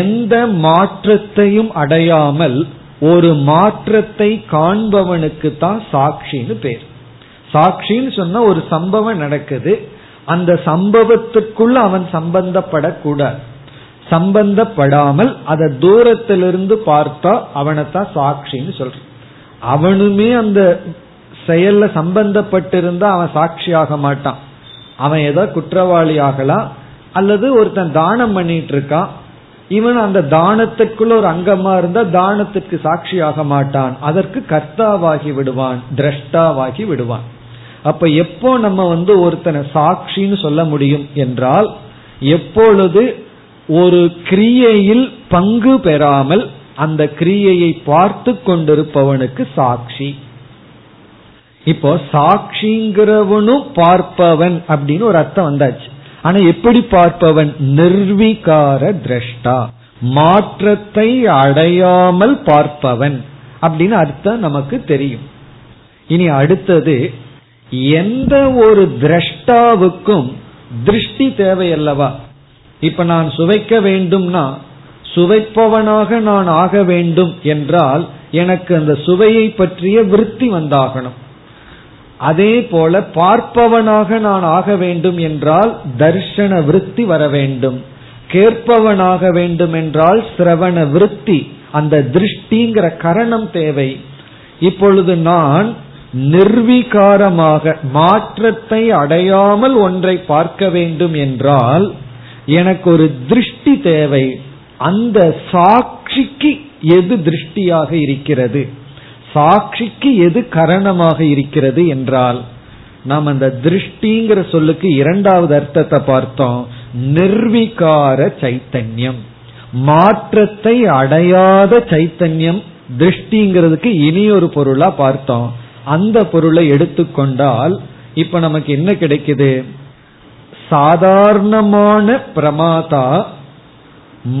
எந்த மாற்றத்தையும் அடையாமல் ஒரு மாற்றத்தை காண்பவனுக்கு தான் சாட்சின்னு பேர். சாட்சின்னு சொன்னா ஒரு சம்பவம் நடக்குது அந்த சம்பவத்துக்குள்ள அவன் சம்பந்தப்படக்கூடாது. சம்பந்தப்படாமல் அதை தூரத்திலிருந்து பார்த்தா அவனைத்தான் சாட்சின்னு சொல்றான். அவனுமே அந்த செயல்ல சம்பந்தப்பட்டிருந்தா அவன் சாட்சி ஆக மாட்டான். அவன் ஏதோ குற்றவாளி ஆகலாம் அல்லது ஒருத்தன் தானம் பண்ணிட்டு இருக்கான் இவன் அந்த தானத்துக்குள்ள ஒரு அங்கமா இருந்தா தானத்துக்கு சாட்சி ஆக மாட்டான். அதற்கு கர்த்தாவாகி விடுவான் திரஷ்டாவாகி விடுவான். அப்ப எப்போ நம்ம வந்து ஒருத்தனை சாட்சின்னு சொல்ல முடியும் என்றால் எப்பொழுது ஒரு கிரியையில் பங்கு பெறாமல் அந்த கிரியையை பார்த்து கொண்டிருப்பவனுக்கு சாட்சி. இப்போ சாட்சிங்கிறவனும் பார்ப்பவன் அப்படின்னு ஒரு அர்த்தம் வந்தாச்சு. ஆனா எப்படி பார்ப்பவன்? நிர்வீகார திரஷ்டா. மாற்றத்தை அடையாமல் பார்ப்பவன் அப்படின்னு அர்த்தம் நமக்கு தெரியும். இனி அடுத்தது எந்த ஒரு திரஷ்டாவுக்கும் திருஷ்டி தேவையல்லவா? இப்ப நான் சுவைக்க வேண்டும்னா சுவைப்பவனாக நான் ஆக வேண்டும் என்றால் எனக்கு அந்த சுவையை பற்றிய விருத்தி வந்தாகணும். அதே போல பார்ப்பவனாக நான் ஆக வேண்டும் என்றால் தர்ஷன விருத்தி வர வேண்டும். கேட்பவனாக வேண்டும் என்றால் சிரவண விருத்தி அந்த திருஷ்டிங்கிற கரணம் தேவை. இப்பொழுது நான் நிர்வீகாரமாக மாற்றத்தை அடையாமல் ஒன்றை பார்க்க வேண்டும் என்றால் எனக்கு ஒரு திருஷ்டி தேவை. அந்த சாட்சிக்கு எது திருஷ்டியாக இருக்கிறது? சாட்சிக்கு எது கரணமாக இருக்கிறது என்றால் நாம் அந்த திருஷ்டிங்கிற சொல்லுக்கு இரண்டாவது அர்த்தத்தை பார்த்தோம். நிர்விகார சைத்தன்யம். மாற்றத்தை அடையாத சைத்தன்யம் திருஷ்டிங்கிறதுக்கு இனி ஒரு பொருளா பார்த்தோம். அந்த பொருளை எடுத்துக்கொண்டால் இப்ப நமக்கு என்ன கிடைக்குது? சாதாரணமான பிரமாதா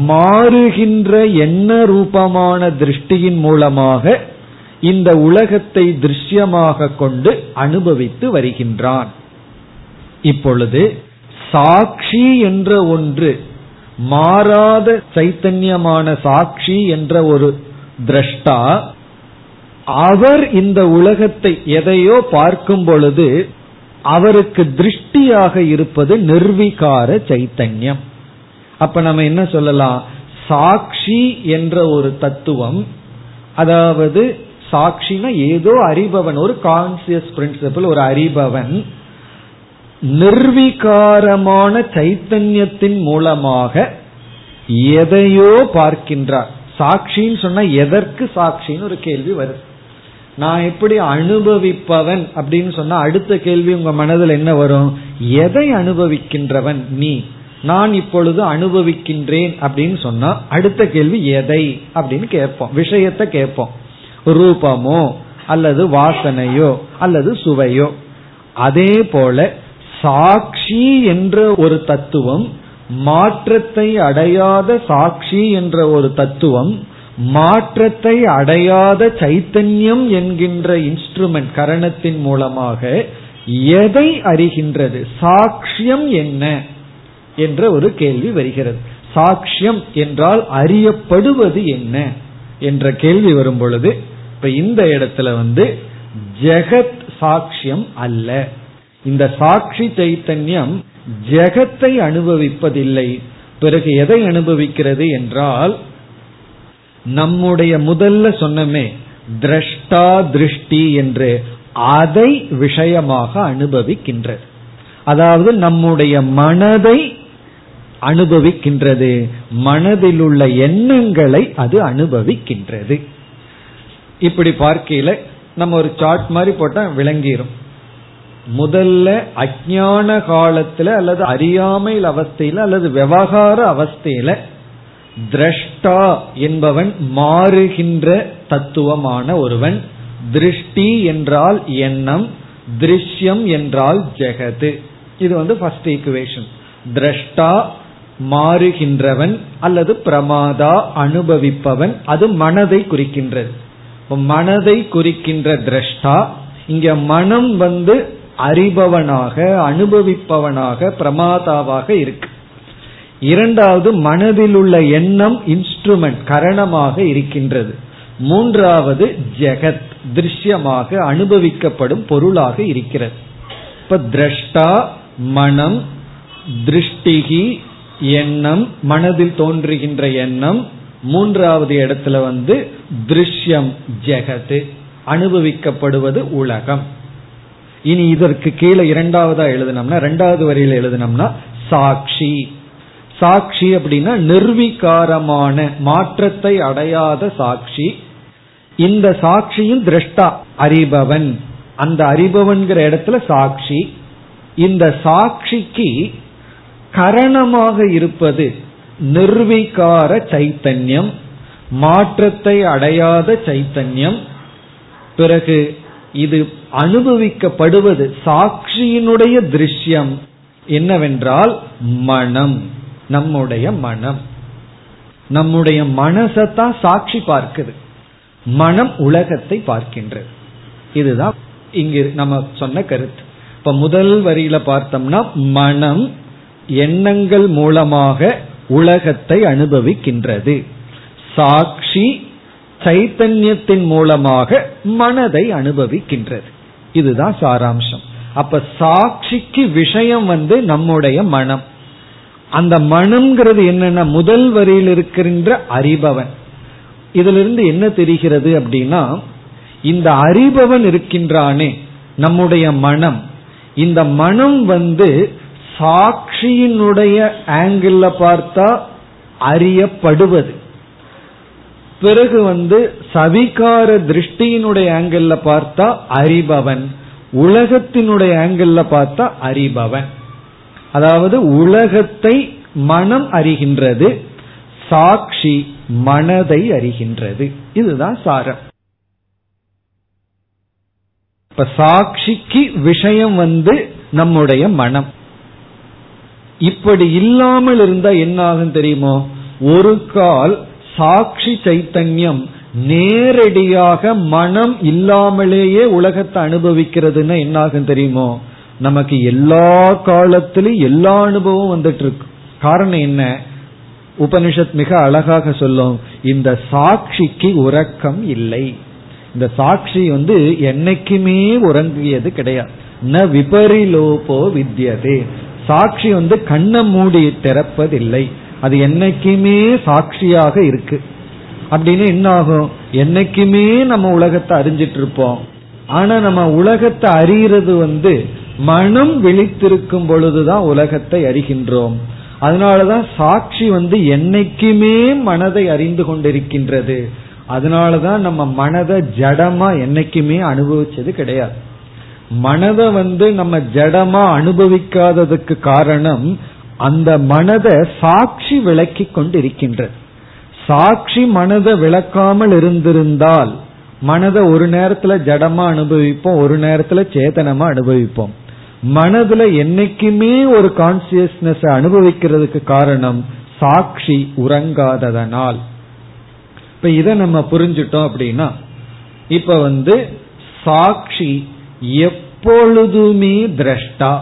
மாறுகின்ற என்ன ரூபமான திருஷ்டியின் மூலமாக இந்த உலகத்தை திருஷ்யமாக கொண்டு அனுபவித்து வருகின்றான். இப்பொழுது சாட்சி என்ற ஒன்று மாறாத சைத்தன்யமான சாட்சி என்ற ஒரு திரஷ்டா அவர் இந்த உலகத்தை எதையோ பார்க்கும் பொழுது அவருக்கு திருஷ்டியாக இருப்பது நிர்விகார சைத்தன்யம். அப்ப நம்ம என்ன சொல்லலாம்? சாட்சி என்ற ஒரு தத்துவம் அதாவது சாட்சினா ஏதோ அறிபவன் ஒரு கான்சியஸ் பிரின்சிபிள் ஒரு அறிபவன் நிர்விகாரமான சைத்தன்யத்தின் மூலமாக எதையோ பார்க்கின்றார். சாட்சின்னு சொன்னா எதற்கு சாட்சின்னு ஒரு கேள்வி வருது நான் எப்படி அனுபவிப்பவன் அப்படின்னு சொன்னா அடுத்த கேள்வி உங்க மனதில் என்ன வரும்? எதை அனுபவிக்கின்றவன் நீ? நான் இப்பொழுது அனுபவிக்கின்றேன் அப்படின்னு சொன்னா அடுத்த கேள்வி எதை அப்படின்னு கேட்போம். விஷயத்தை கேட்போம். ரூபமோ அல்லது வாசனையோ அல்லது சுவையோ. அதே போல சாட்சி என்ற ஒரு தத்துவம் மாற்றத்தை அடையாத சாட்சி என்ற ஒரு தத்துவம் மாற்றத்தை அடையாத சைத்தன்யம் என்கின்ற இன்ஸ்ட்ருமெண்ட் கரணத்தின் மூலமாக எதை அறிகின்றது? சாட்சியம் என்ன? என்ற ஒரு கேள்வி வருகிறது. சாட்சியம் என்றால் அறியப்படுவது என்ன? என்ற கேள்வி வரும் பொழுது இப்ப இந்த இடத்துல வந்து ஜெகத் சாட்சியம் அல்ல. இந்த சாட்சி சைத்தன்யம் ஜெகத்தை அனுபவிப்பதில்லை. பிறகு எதை அனுபவிக்கிறது என்றால் நம்முடைய முதல்ல சொன்னமே திரஷ்டா திருஷ்டி என்று அதை விஷயமாக அனுபவிக்கின்றது. அதாவது நம்முடைய மனதை அனுபவிக்கின்றது. மனதில் உள்ள எண்ணங்களை அது அனுபவிக்கின்றது. இப்படி பார்க்கையில நம்ம ஒரு சார்ட் மாதிரி போட்டா விளங்கிரும். முதல்ல அஜான காலத்துல அல்லது அறியாமையில் அவஸ்தையில அல்லது விவகார அவஸ்தையில திரஷ்டா என்பவன் மாறுகின்ற தத்துவமான ஒருவன். திருஷ்டி என்றால் எண்ணம் திருஷ்யம் என்றால் ஜெகது இது வந்து ஃபர்ஸ்ட் ஈக்குவேஷன் திரஷ்டா மாறுகின்றவன் அல்லது பிரமாதா அனுபவிப்பவன் அது மனதை குறிக்கின்றது. மனதை குறிக்கின்ற திரஷ்டா இங்க மனம் வந்து அறிபவனாக அனுபவிப்பவனாக பிரமாதாவாக இருக்க இரண்டாவது மனதில் உள்ள எண்ணம் இன்ஸ்ட்ருமெண்ட் கரணமாக இருக்கின்றது. மூன்றாவது ஜெகத் திருஷ்யமாக அனுபவிக்கப்படும் பொருளாக இருக்கிறது. இப்ப திரஷ்டா மனம் திருஷ்டிகி எண்ணம் மனதில் தோன்றுகின்ற எண்ணம் மூன்றாவது இடத்துல வந்து திருஷ்யம் ஜெகத்து அனுபவிக்கப்படுவது உலகம். இனி இதற்கு கீழே இரண்டாவதா எழுதினோம்னா இரண்டாவது வரியில் எழுதினோம்னா சாட்சி சாட்சி அப்படின்னா நிர்வீகாரமான மாற்றத்தை அடையாத சாட்சி. இந்த சாட்சியும் திரஷ்டா அறிபவன். அந்த அறிபவன்கிற இடத்துல சாட்சி. இந்த சாட்சிக்கு கரணமாக இருப்பது நிர்வீகார சைத்தன்யம் மாற்றத்தை அடையாத சைத்தன்யம். பிறகு இது அனுபவிக்கப்படுவது சாட்சியினுடைய திருஷ்யம். என்னவென்றால் மனம். நம்முடைய மனம். நம்முடைய மனசத்தான் சாட்சி பார்க்குது. மனம் உலகத்தை பார்க்கின்றது. இதுதான் இங்கு நம்ம சொன்ன கருத்து. இப்ப முதல் வரியில பார்த்தோம்னா மனம் எண்ணங்கள் மூலமாக உலகத்தை அனுபவிக்கின்றது. சாட்சி சைத்தன்யத்தின் மூலமாக மனதை அனுபவிக்கின்றது. இதுதான் சாராம்சம். அப்ப சாட்சிக்கு விஷயம் வந்து நம்முடைய மனம். அந்த மனம்ங்கிறது என்னன்னா முதல் வரியில் இருக்கின்ற அறிபவன். இதுல இருந்து என்ன தெரிகிறது அப்படின்னா இந்த அறிபவன் இருக்கின்றானே நம்முடைய மனம். இந்த மனம் வந்து சாட்சியினுடைய ஆங்கிள் பார்த்தா அறியப்படுவது. பிறகு வந்து சவிகார திருஷ்டியினுடைய ஆங்கிள் பார்த்தா அறிபவன். உலகத்தினுடைய ஆங்கிள் பார்த்தா அறிபவன். அதாவது உலகத்தை மனம் அறிகின்றது சாட்சி மனதை அறிகின்றது. இதுதான் சாரம். இப்ப சாட்சிக்கு விஷயம் வந்து நம்முடைய மனம். இப்படி இல்லாமல் இருந்தா என்ன ஆகும் தெரியுமோ? ஒரு கால் சாட்சி சைத்தன்யம் நேரடியாக மனம் இல்லாமலேயே உலகத்தை அனுபவிக்கிறதுன்னா என்ன ஆகும் தெரியுமோ? நமக்கு எல்லா காலத்திலும் எல்லா அனுபவம் வந்துட்டு இருக்கு காரணம் என்ன? உபனிஷத் மிக அழகாக சொல்லும் இந்த சாட்சிக்கு உறக்கம் இல்லை. இந்த சாட்சி வந்து என்னைக்குமே உறங்கியது கிடையாது. ந விபரிலோபோ வித்தியதே சாட்சி வந்து கண்ணை மூடி திறப்பதில்லை. அது என்னைக்குமே சாட்சியாக இருக்கு. அப்படின்னு என்ன ஆகும்? என்னைக்குமே நம்ம உலகத்தை அறிஞ்சிட்டு இருப்போம் ஆனா நம்ம உலகத்தை அறியறது வந்து மனம் விழித்திருக்கும் பொழுதுதான் உலகத்தை அறிகின்றோம். அதனாலதான் சாட்சி வந்து என்னைக்குமே மனதை அறிந்து கொண்டிருக்கின்றது. அதனாலதான் நம்ம மனதை ஜடமா என்னைக்குமே அனுபவிச்சது கிடையாது. மனதை வந்து நம்ம ஜடமா அனுபவிக்காததுக்கு காரணம் அந்த மனதை சாட்சி விளக்கி கொண்டிருக்கின்றது. சாட்சி மனதை விளக்காமல் இருந்திருந்தால் மனதை ஒரு நேரத்துல ஜடமா அனுபவிப்போம் ஒரு நேரத்துல சேதனமா அனுபவிப்போம். மனதுல என்னைக்குமே ஒரு கான்சியஸ்னஸ் அனுபவிக்கிறதுக்கு காரணம் சாட்சி உறங்காததனால். இப்ப இதை நம்ம புரிஞ்சுட்டோம் அப்படின்னா இப்ப வந்து சாட்சி எப்பொழுதுமே திரஷ்டா.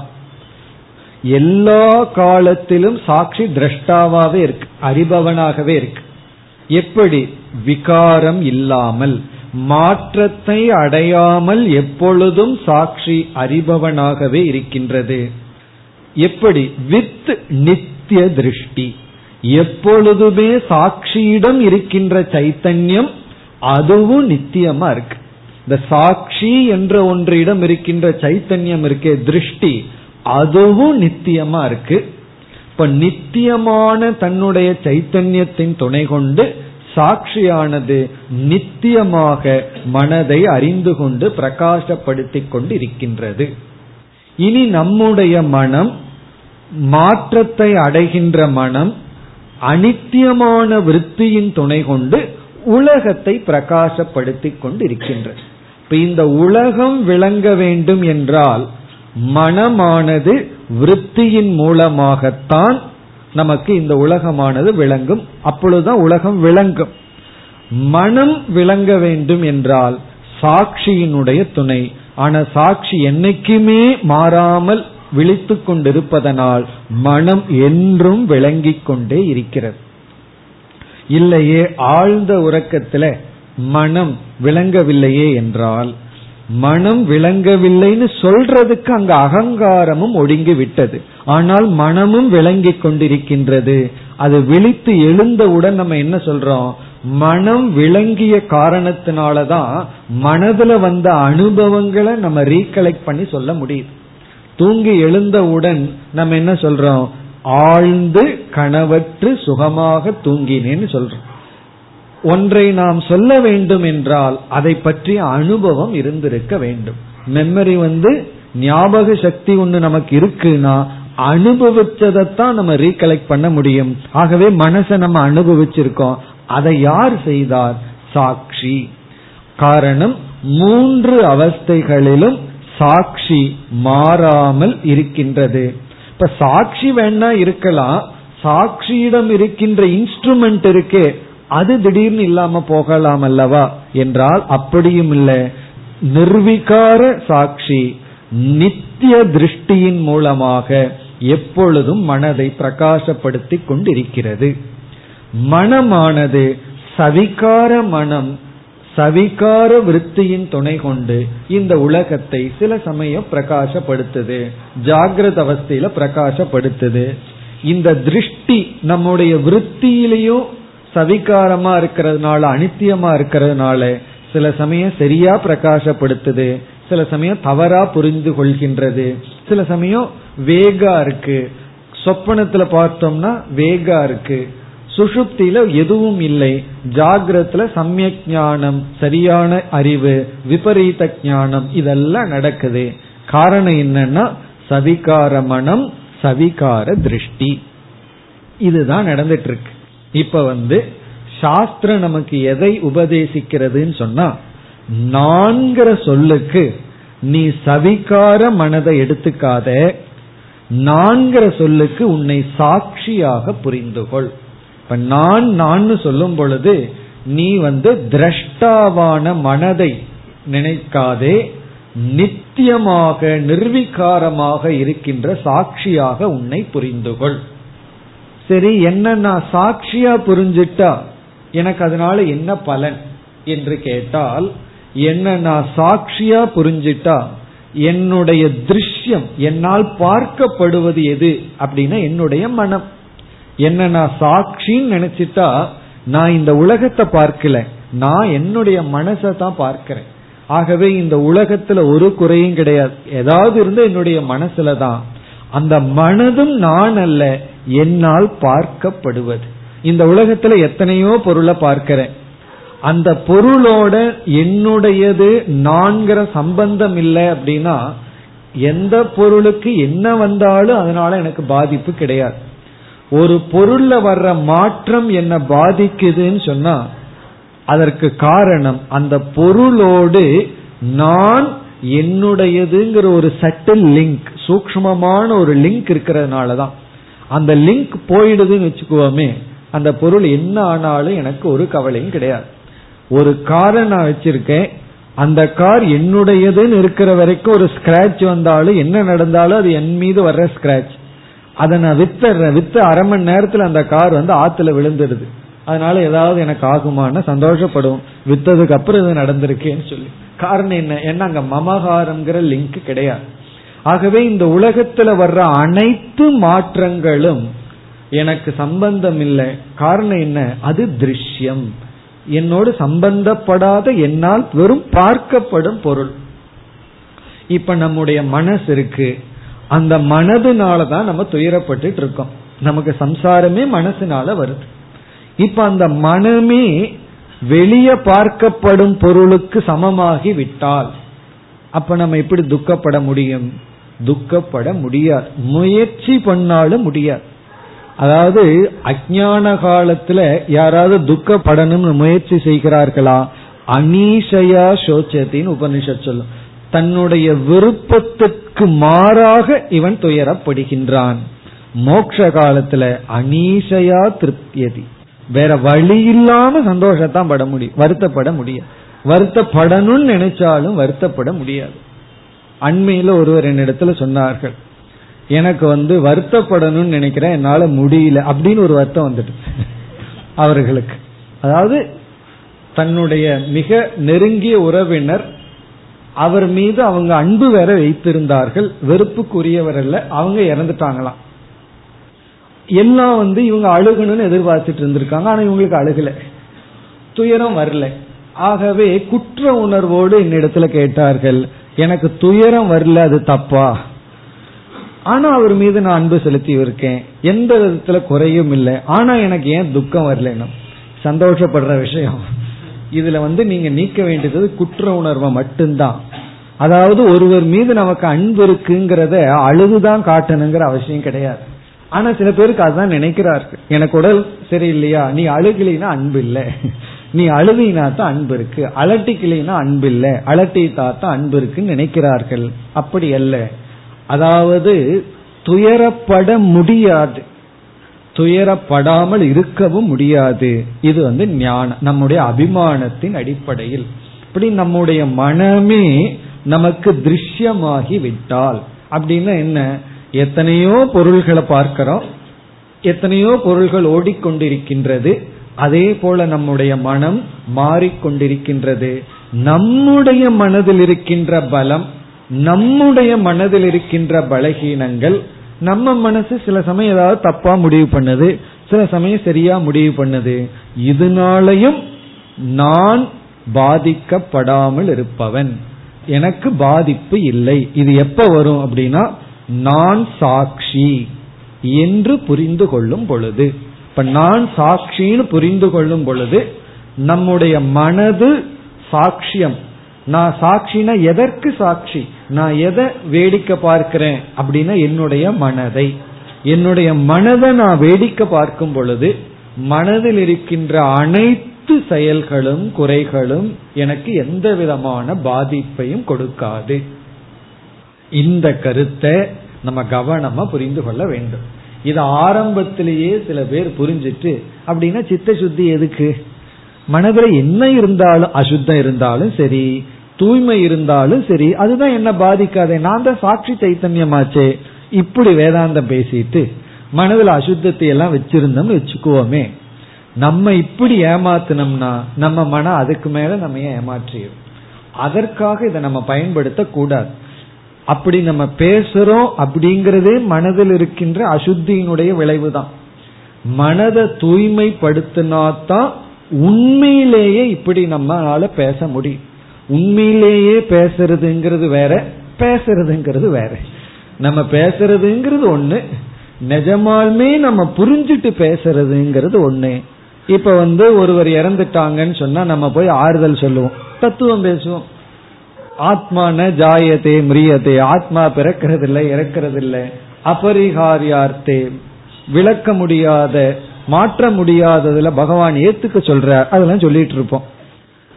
எல்லா காலத்திலும் சாட்சி திரஷ்டாவாவே இருக்கு அறிபவனாகவே இருக்கு. எப்படி? விகாரம் இல்லாமல். மாற்றத்தை அடையாமல் எப்பொழுதும் சாட்சி அறிபவனாகவே இருக்கின்றது. எப்படி? வித் நித்திய திருஷ்டி. எப்பொழுதுமே சாட்சியிடம் இருக்கின்ற சைத்தன்யம் அதுவும் நித்தியமா இருக்கு. இந்த சாட்சி என்ற ஒன்றிடம் இருக்கின்ற சைத்தன்யம் இருக்கே திருஷ்டி அதுவும் நித்தியமா இருக்கு. இப்ப நித்தியமான தன்னுடைய சைத்தன்யத்தின் துணை கொண்டு சாட்சியானது நித்தியமாக மனதை அறிந்து கொண்டு பிரகாசப்படுத்திக் கொண்டு இருக்கின்றது இனி நம்முடைய மனம் மாற்றத்தை அடைகின்ற மனம் அனித்தியமான விற்த்தியின் துணை கொண்டு உலகத்தை பிரகாசப்படுத்திக் கொண்டு இருக்கின்றது இப்ப இந்த உலகம் விளங்க வேண்டும் என்றால் மனமானது விற்த்தியின் மூலமாகத்தான் நமக்கு இந்த உலகமானது விளங்கும். அப்பொழுதுதான் உலகம் விளங்கும். மனம் விளங்க வேண்டும் என்றால் சாட்சியினுடைய துணை. ஆனா சாட்சி என்னைக்குமே மாறாமல் விழித்து கொண்டிருப்பதனால் மனம் என்றும் விளங்கிக் கொண்டே இருக்கிறது. இல்லையே ஆழ்ந்த உறக்கத்துல மனம் விளங்கவில்லையே என்றால் மனம் விளங்கவில்லைன்னு சொல்றதுக்கு அங்க அகங்காரமும் ஒடுங்கி விட்டது ஆனால் மனமும் விளங்கி கொண்டிருக்கின்றது. அது விழித்து எழுந்தவுடன் நம்ம என்ன சொல்றோம்? மனம் விளங்கிய காரணத்தினாலதான் மனதுல வந்த அனுபவங்களை நம்ம ரீகலெக்ட் பண்ணி சொல்ல முடியுது. தூங்கி எழுந்தவுடன் நம்ம என்ன சொல்றோம்? ஆழ்ந்து கனவற்று சுகமாக தூங்கினேன்னு சொல்றோம். ஒன்றை நாம் சொல்ல வேண்டும் என்றால் அதை பற்றிய அனுபவம் இருந்திருக்க வேண்டும். மெமரி வந்து ஞாபக சக்தி ஒன்று நமக்கு இருக்குன்னா அனுபவிச்சதைத்தான் நம்ம ரீகலெக்ட் பண்ண முடியும். ஆகவே மனசை நம்ம அனுபவிச்சிருக்கோம். அதை யார் செய்தார்? சாட்சி காரணம் மூன்று அவஸ்தைகளிலும் சாட்சி மாறாமல் இருக்கின்றது. இப்ப சாட்சி வேணா இருக்கலாம். சாட்சியிடம் இருக்கின்ற இன்ஸ்ட்ருமெண்ட் இருக்கே. அது திடீர்னு இல்லாம போகலாம் அல்லவா என்றால் அப்படியும் இல்லை. நிர்விகார சாட்சி நித்திய திருஷ்டியின் மூலமாக எப்பொழுதும் மனதை பிரகாசப்படுத்தி கொண்டிருக்கிறது. மனமானது சவிகார மனம் சவிகார விருத்தியின் துணை கொண்டு இந்த உலகத்தை சில சமயம் பிரகாசப்படுத்துது ஜாகிரத அவஸ்தையில பிரகாசப்படுத்துது. இந்த திருஷ்டி நம்முடைய விற்த்தியிலையும் சவிகாரமா இருக்கிறதுனால அனித்தியமா இருக்கிறதுனால சில சமயம் சரியா பிரகாசப்படுத்துது சில சமயம் தவறா புரிந்து கொள்கின்றது சில சமயம் வேகா இருக்கு. சொப்பனத்துல பார்த்தோம்னா வேகா இருக்கு. சுஷுப்தியில எதுவும் இல்லை. ஜாகிரத்துல சமயக் ஞானம் சரியான அறிவு விபரீத ஞானம் இதெல்லாம் நடக்குது. காரணம் என்னன்னா சவிகார மனம் சவிகார திருஷ்டி. இதுதான் நடந்துட்டு இருக்கு. இப்ப வந்து சாஸ்திரம் நமக்கு எதை உபதேசிக்கிறதுன்னு சொன்னா நான்கிற சொல்லுக்கு நீ சவிகார மனதை எடுத்துக்காத நான்கிற சொல்லுக்கு உன்னை சாட்சியாக புரிந்துகொள். இப்ப நான் நான் சொல்லும் பொழுது நீ வந்து திரஷ்டாவான மனதை நினைக்காதே நித்தியமாக நிர்விகாரமாக இருக்கின்ற சாட்சியாக உன்னை புரிந்துகொள். சரி என்ன நான் சாட்சியா புரிஞ்சிட்டா? எனக்கு அதனால என்ன பலன்? என்று கேட்டால் என்ன நான் சாட்சியா புரிஞ்சிட்டா? என்னுடைய திருஷ்யம் என்னால் பார்க்கப்படுவது எது? அப்படின்னா என்னுடைய மனம். என்ன நான் சாட்சின்னு நினைச்சிட்டா நான் இந்த உலகத்தை பார்க்கல. நான் என்னுடைய மனசை தான் பார்க்கிறேன். ஆகவே இந்த உலகத்துல ஒரு குறையும் கிடையாது. ஏதாவது இருந்து என்னுடைய மனசுல தான். அந்த மனதும் நான் அல்ல என்னால் பார்க்கப்படுவது. இந்த உலகத்துல எத்தனையோ பொருளை பார்க்கிறேன். அந்த பொருளோட என்னுடையது நான்கிற சம்பந்தம் இல்லை அப்படின்னா எந்த பொருளுக்கு என்ன வந்தாலும் அதனால எனக்கு பாதிப்பு கிடையாது. ஒரு பொருள்ல வர்ற மாற்றம் என்ன பாதிக்குதுன்னு சொன்னா அதற்கு காரணம் அந்த பொருளோடு நான் என்னுடையதுங்கிற ஒரு சட்டில் லிங்க் சூக்மமான ஒரு லிங்க் இருக்கிறதுனால தான் அந்த லிங்க் போயிடுதுன்னு வச்சுக்குவோமே அந்த பொருள் என்ன ஆனாலும் எனக்கு ஒரு கவலையும் கிடையாது. ஒரு காரை நான் வச்சிருக்கேன் அந்த கார் என்னுடையதுன்னு இருக்கிற வரைக்கும் ஒரு ஸ்கிராச் வந்தாலும் என்ன நடந்தாலும் அது என் மீது வர்ற ஸ்கிராச் அதை நான் வித்துறேன் வித்து அரை மணி நேரத்தில் அந்த கார் வந்து ஆத்துல விழுந்துடுது. அதனால ஏதாவது எனக்கு ஆகுமான சந்தோஷப்படும். வித்ததுக்கு அப்புறம் இது நடந்திருக்கேன்னு சொல்லி. காரணம் என்ன? ஏன்னா அங்க மமகாரம்ங்கிற லிங்க் கிடையாது. ஆகவே இந்த உலகத்துல வர்ற அனைத்து மாற்றங்களும் எனக்கு சம்பந்தம் இல்லை. காரணம் என்ன? அது திருஷ்யம். என்னோடு சம்பந்தப்படாத என்னால் வெறும் பார்க்கப்படும் பொருள். இப்ப நம்முடைய மனசு இருக்கு. அந்த மனதுனால தான் நம்ம துயரப்பட்டு இருக்கோம். நமக்கு சம்சாரமே மனசுனால வருது. இப்ப அந்த மனமே வெளியே பார்க்கப்படும் பொருளுக்கு சமமாகி விட்டால் அப்ப நம்ம எப்படி துக்கப்பட முடியும்? துக்கப்பட முடியாது. முயற்சி பண்ணாலும் முடியாது. அதாவது அஜான காலத்துல யாராவது துக்கப்படணும்னு முயற்சி செய்கிறார்களா? அனீஷயா சோச்சத்தின் உபனிஷத் சொல்லும். தன்னுடைய விருப்பத்துக்கு மாறாக இவன் துயரப்படுகின்றான். மோக்ஷ காலத்துல அனீஷயா திருப்தியதி. வேற வழி இல்லாம சந்தோஷத்தான் பட முடியும் வருத்தப்பட முடியாது. வருத்தப்படணும்னு நினைச்சாலும் வருத்தப்பட முடியாது. அண்மையில ஒருவர் என்னிடத்துல சொன்னார்கள் எனக்கு வந்து வருத்தப்படணும்னு நினைக்கிறேன் என்னால முடியல அப்படின்னு ஒரு வருத்தம் வந்துட்டு அவர்களுக்கு. அதாவது தன்னுடைய மிக நெருங்கிய உறவினர் அவர் மீது அவங்க அன்பு வேற வைத்திருந்தார்கள் வெறுப்புக்குரியவர் அல்ல அவங்க இறந்துட்டாங்களாம். எல்லாம் வந்து இவங்க அழுகணும்னு எதிர்பார்த்துட்டு இருந்திருக்காங்க. ஆனா இவங்களுக்கு அழுகல. துயரம் வரல. ஆகவே குற்ற உணர்வோடு என்னிடத்துல கேட்டார்கள் எனக்கு துயரம் வரல அது தப்பா? ஆனா அவர் மீது நான் அன்பு செலுத்தி இருக்கேன் எந்த விதத்துல குறையும் இல்லை. ஆனா எனக்கு ஏன் துக்கம் வரலன்னு சந்தோஷப்படுற விஷயம். இதுல வந்து நீங்க நீக்க வேண்டியது குற்ற உணர்வை மட்டும்தான். அதாவது ஒருவர் மீது நமக்கு அன்பு இருக்குங்கிறத அழுதுதான் காட்டணுங்கிற அவசியம் கிடையாது. ஆனா சில பேருக்கு அதுதான் நினைக்கிறார்கள். எனக்கு உடல் சரியில்லையா? நீ அழுகலினா அன்பு இல்லை. நீ அழுதினா தான் அன்பு இருக்கு. அலட்டிக்கலினா அன்பு இல்லை. அலட்டித்தா தான் அன்பு இருக்குன்னு நினைக்கிறார்கள். அப்படி அல்ல. அதாவது துயரப்பட முடியாது. துயரப்படாமல் இருக்கவும் முடியாது. இது வந்து ஞானம். நம்முடைய அபிமானத்தின் அடிப்படையில். இப்படி நம்முடைய மனமே நமக்கு திருஷ்யமாகி விட்டால் அப்படின்னா என்ன? எத்தனையோ பொருள்களை பார்க்கிறோம் எத்தனையோ பொருள்கள் ஓடிக்கொண்டிருக்கின்றது அதே போல நம்முடைய மனம் மாறிக்கொண்டிருக்கின்றது. நம்முடைய மனதில் இருக்கின்ற பலம் நம்முடைய மனதில் இருக்கின்ற பலகீனங்கள் நம்ம மனசு சில சமயம் ஏதாவது தப்பா முடிவு பண்ணுது சில சமயம் சரியா முடிவு பண்ணுது. இதனாலையும் நான் பாதிக்கப்படாமல் இருப்பவன். எனக்கு பாதிப்பு இல்லை. இது எப்ப வரும் அப்படின்னா நான் சாட்சி என்று புரிந்து கொள்ளும் பொழுது இப்ப நான் சாட்சின்னு புரிந்து கொள்ளும் பொழுது நம்முடைய மனது சாட்சியம். நான் சாட்சினா எதற்கு சாட்சி? நான் எதை வேடிக்கை பார்க்கிறேன் அப்படின்னா என்னுடைய மனதை. என்னுடைய மனதை நான் வேடிக்கை பார்க்கும் பொழுது மனதில் இருக்கின்ற அனைத்து செயல்களும் குறைகளும் எனக்கு எந்த விதமான பாதிப்பையும் கொடுக்காது. இந்த கருத்தை நம்ம கவனமா புரிந்து கொள்ள வேண்டும். இது ஆரம்பத்திலேயே சில பேர் புரிஞ்சிட்டு அப்படின்னா சித்த சுத்தி எதுக்கு? மனதில் என்ன இருந்தாலும் அசுத்தம் இருந்தாலும் சரி தூய்மை இருந்தாலும் சரி அதுதான் என்ன பாதிக்காதே. நான் தான் சாட்சி சைத்தன்யமாச்சே. இப்படி வேதாந்தம் பேசிட்டு மனதில் அசுத்தத்தை எல்லாம் வச்சிருந்தோம்னு வச்சுக்குவோமே. நம்ம இப்படி ஏமாத்தினோம்னா நம்ம மனம் அதுக்கு மேல நம்ம ஏமாற்றிடும் அதற்காக இதை நம்ம பயன்படுத்த கூடாது அப்படி நம்ம பேசுறோம் அப்படிங்கறதே மனதில் இருக்கின்ற அசுத்தியினுடைய விளைவுதான். மனதை தூய்மைப்படுத்தினாதான் உண்மையிலேயே இப்படி நம்மளால பேச முடியும். உண்மையிலேயே பேசுறதுங்கிறது வேற பேசுறதுங்கிறது வேற. நம்ம பேசுறதுங்கிறது ஒண்ணு நிஜமாலுமே நம்ம புரிஞ்சிட்டு பேசுறதுங்கிறது ஒண்ணு. இப்ப வந்து ஒருவர் இறந்துட்டாங்கன்னு சொன்னா நம்ம போய் ஆறுதல் சொல்லுவோம் தத்துவம் பேசுவோம். ஆத்மான ஜாயத்தே மிரியதே ஆத்மா பிறக்கிறது இல்லை இறக்கிறது இல்லை அபரிகாரியார்த்தே விளக்க முடியாத மாற்ற முடியாததுல பகவான் ஏத்துக்க சொல்ற அதெல்லாம் சொல்லிட்டு இருப்போம்.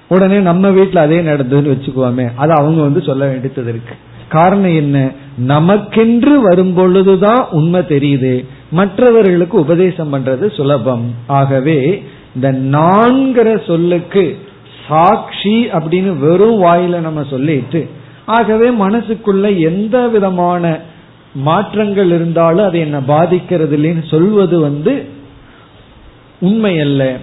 உடனே நம்ம வீட்டுல அதே நடந்ததுன்னு வச்சுக்குவோமே அது அவங்க வந்து சொல்ல வேண்டியது இருக்கு. காரணம் என்ன? நமக்கென்று வரும் பொழுதுதான் உண்மை தெரியுது. மற்றவர்களுக்கு உபதேசம் பண்றது சுலபம். ஆகவே இந்த நான்கிற சொல்லுக்கு சாட்சி அப்படின்னு வெறும் வாயில நம்ம சொல்லிட்டு ஆகவே மனசுக்குள்ள எந்த விதமான மாற்றங்கள் இருந்தாலும் அது என்ன பாதிக்கிறது இல்லைன்னு சொல்வது வந்து உண்மை அல்ல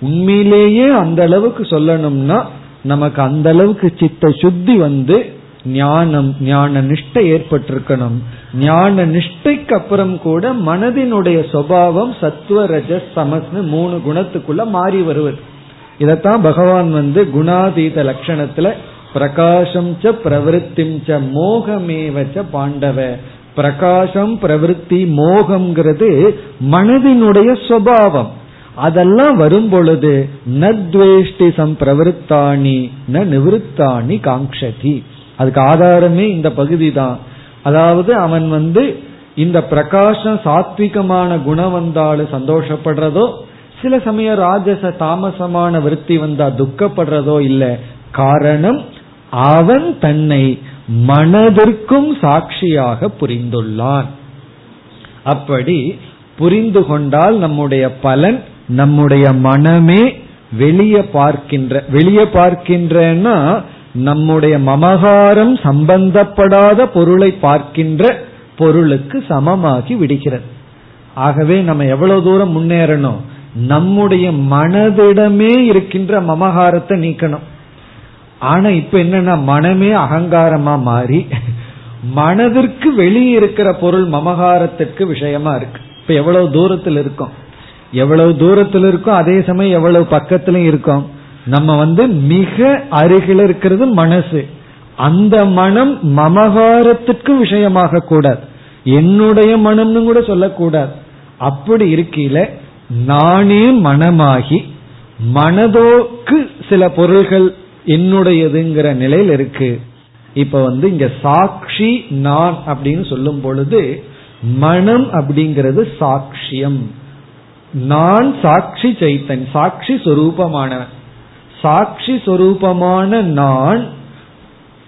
உண்மையிலேயே அந்த அளவுக்கு சொல்லணும்னா நமக்கு அந்த அளவுக்கு சித்த சுத்தி வந்து ஞானம் ஞான நிஷ்டை ஏற்பட்டிருக்கணும். ஞான நிஷ்டைக்கு அப்புறம் கூட மனதினுடைய சுவாவம் சத்துவ ரஜ சமஸ்னு மூணு குணத்துக்குள்ள மாறி வருவது. இதத்தான் பகவான் வந்து குணாதீத லட்சணத்துல பிரகாசம் ச பிரவருத்திம் ச மோகமேவச்ச பாண்டவ. பிரகாசம் பிரவருத்தி மோகம்ங்கிறது மனதினுடைய சுவாவம் அதெல்லாம் வரும் பொழுது நத்வேஷ்டி சம்பிரவருத்தாணி ந நிவருத்தாணி காங்கதி அதுக்கு ஆதாரமே இந்த பகுதி தான் அதாவது அவன் வந்து இந்த பிரகாசம் சாத்விகமான குணம் வந்தாலும் சந்தோஷப்படுறதோ சில சமயம் ராஜச தாமசமான விருத்தி வந்தா துக்கப்படுறதோ இல்ல காரணம் அவன் தன்னை மனதிற்கும் சாட்சியாக புரிந்துள்ளான். அப்படி புரிந்து கொண்டால் நம்முடைய பலன் நம்முடைய மனமே வெளியே பார்க்கின்ற வெளியே பார்க்கின்றன்னா நம்முடைய மமகாரம் சம்பந்தப்படாத பொருளை பார்க்கின்ற பொருளுக்கு சமமாகி விடுகிறது. ஆகவே நம்ம எவ்வளவு தூரம் முன்னேறணும்? நம்முடைய மனதிடமே இருக்கின்ற மமகாரத்தை நீக்கணும். ஆனா இப்ப என்னன்னா மனமே அகங்காரமா மாறி மனதிற்கு வெளியே இருக்கிற பொருள் மமகாரத்திற்கு விஷயமா இருக்கு. இப்ப எவ்வளவு தூரத்தில் இருக்கும்? எவ்வளவு தூரத்தில் இருக்கும்? அதே சமயம் எவ்வளவு பக்கத்திலும் இருக்கும்? நம்ம வந்து மிக அருகில் இருக்கிறது மனசு. அந்த மனம் மமகாரத்திற்கு விஷயமாக கூடாது என்னுடைய மனம்னு கூட சொல்லக்கூடாது. அப்படி இருக்கையில நானே மனமாகி மனதோக்கு சில பொருள்கள் என்னுடையதுங்கிற நிலையில் இருக்கு. இப்ப வந்து இங்க சாட்சி நான் அப்படின்னு சொல்லும் பொழுது மனம் அப்படிங்கிறது சாட்சியம். நான் சாட்சி சைத்தன் சாட்சி சொரூபமானவன். சாட்சி சொரூபமான நான்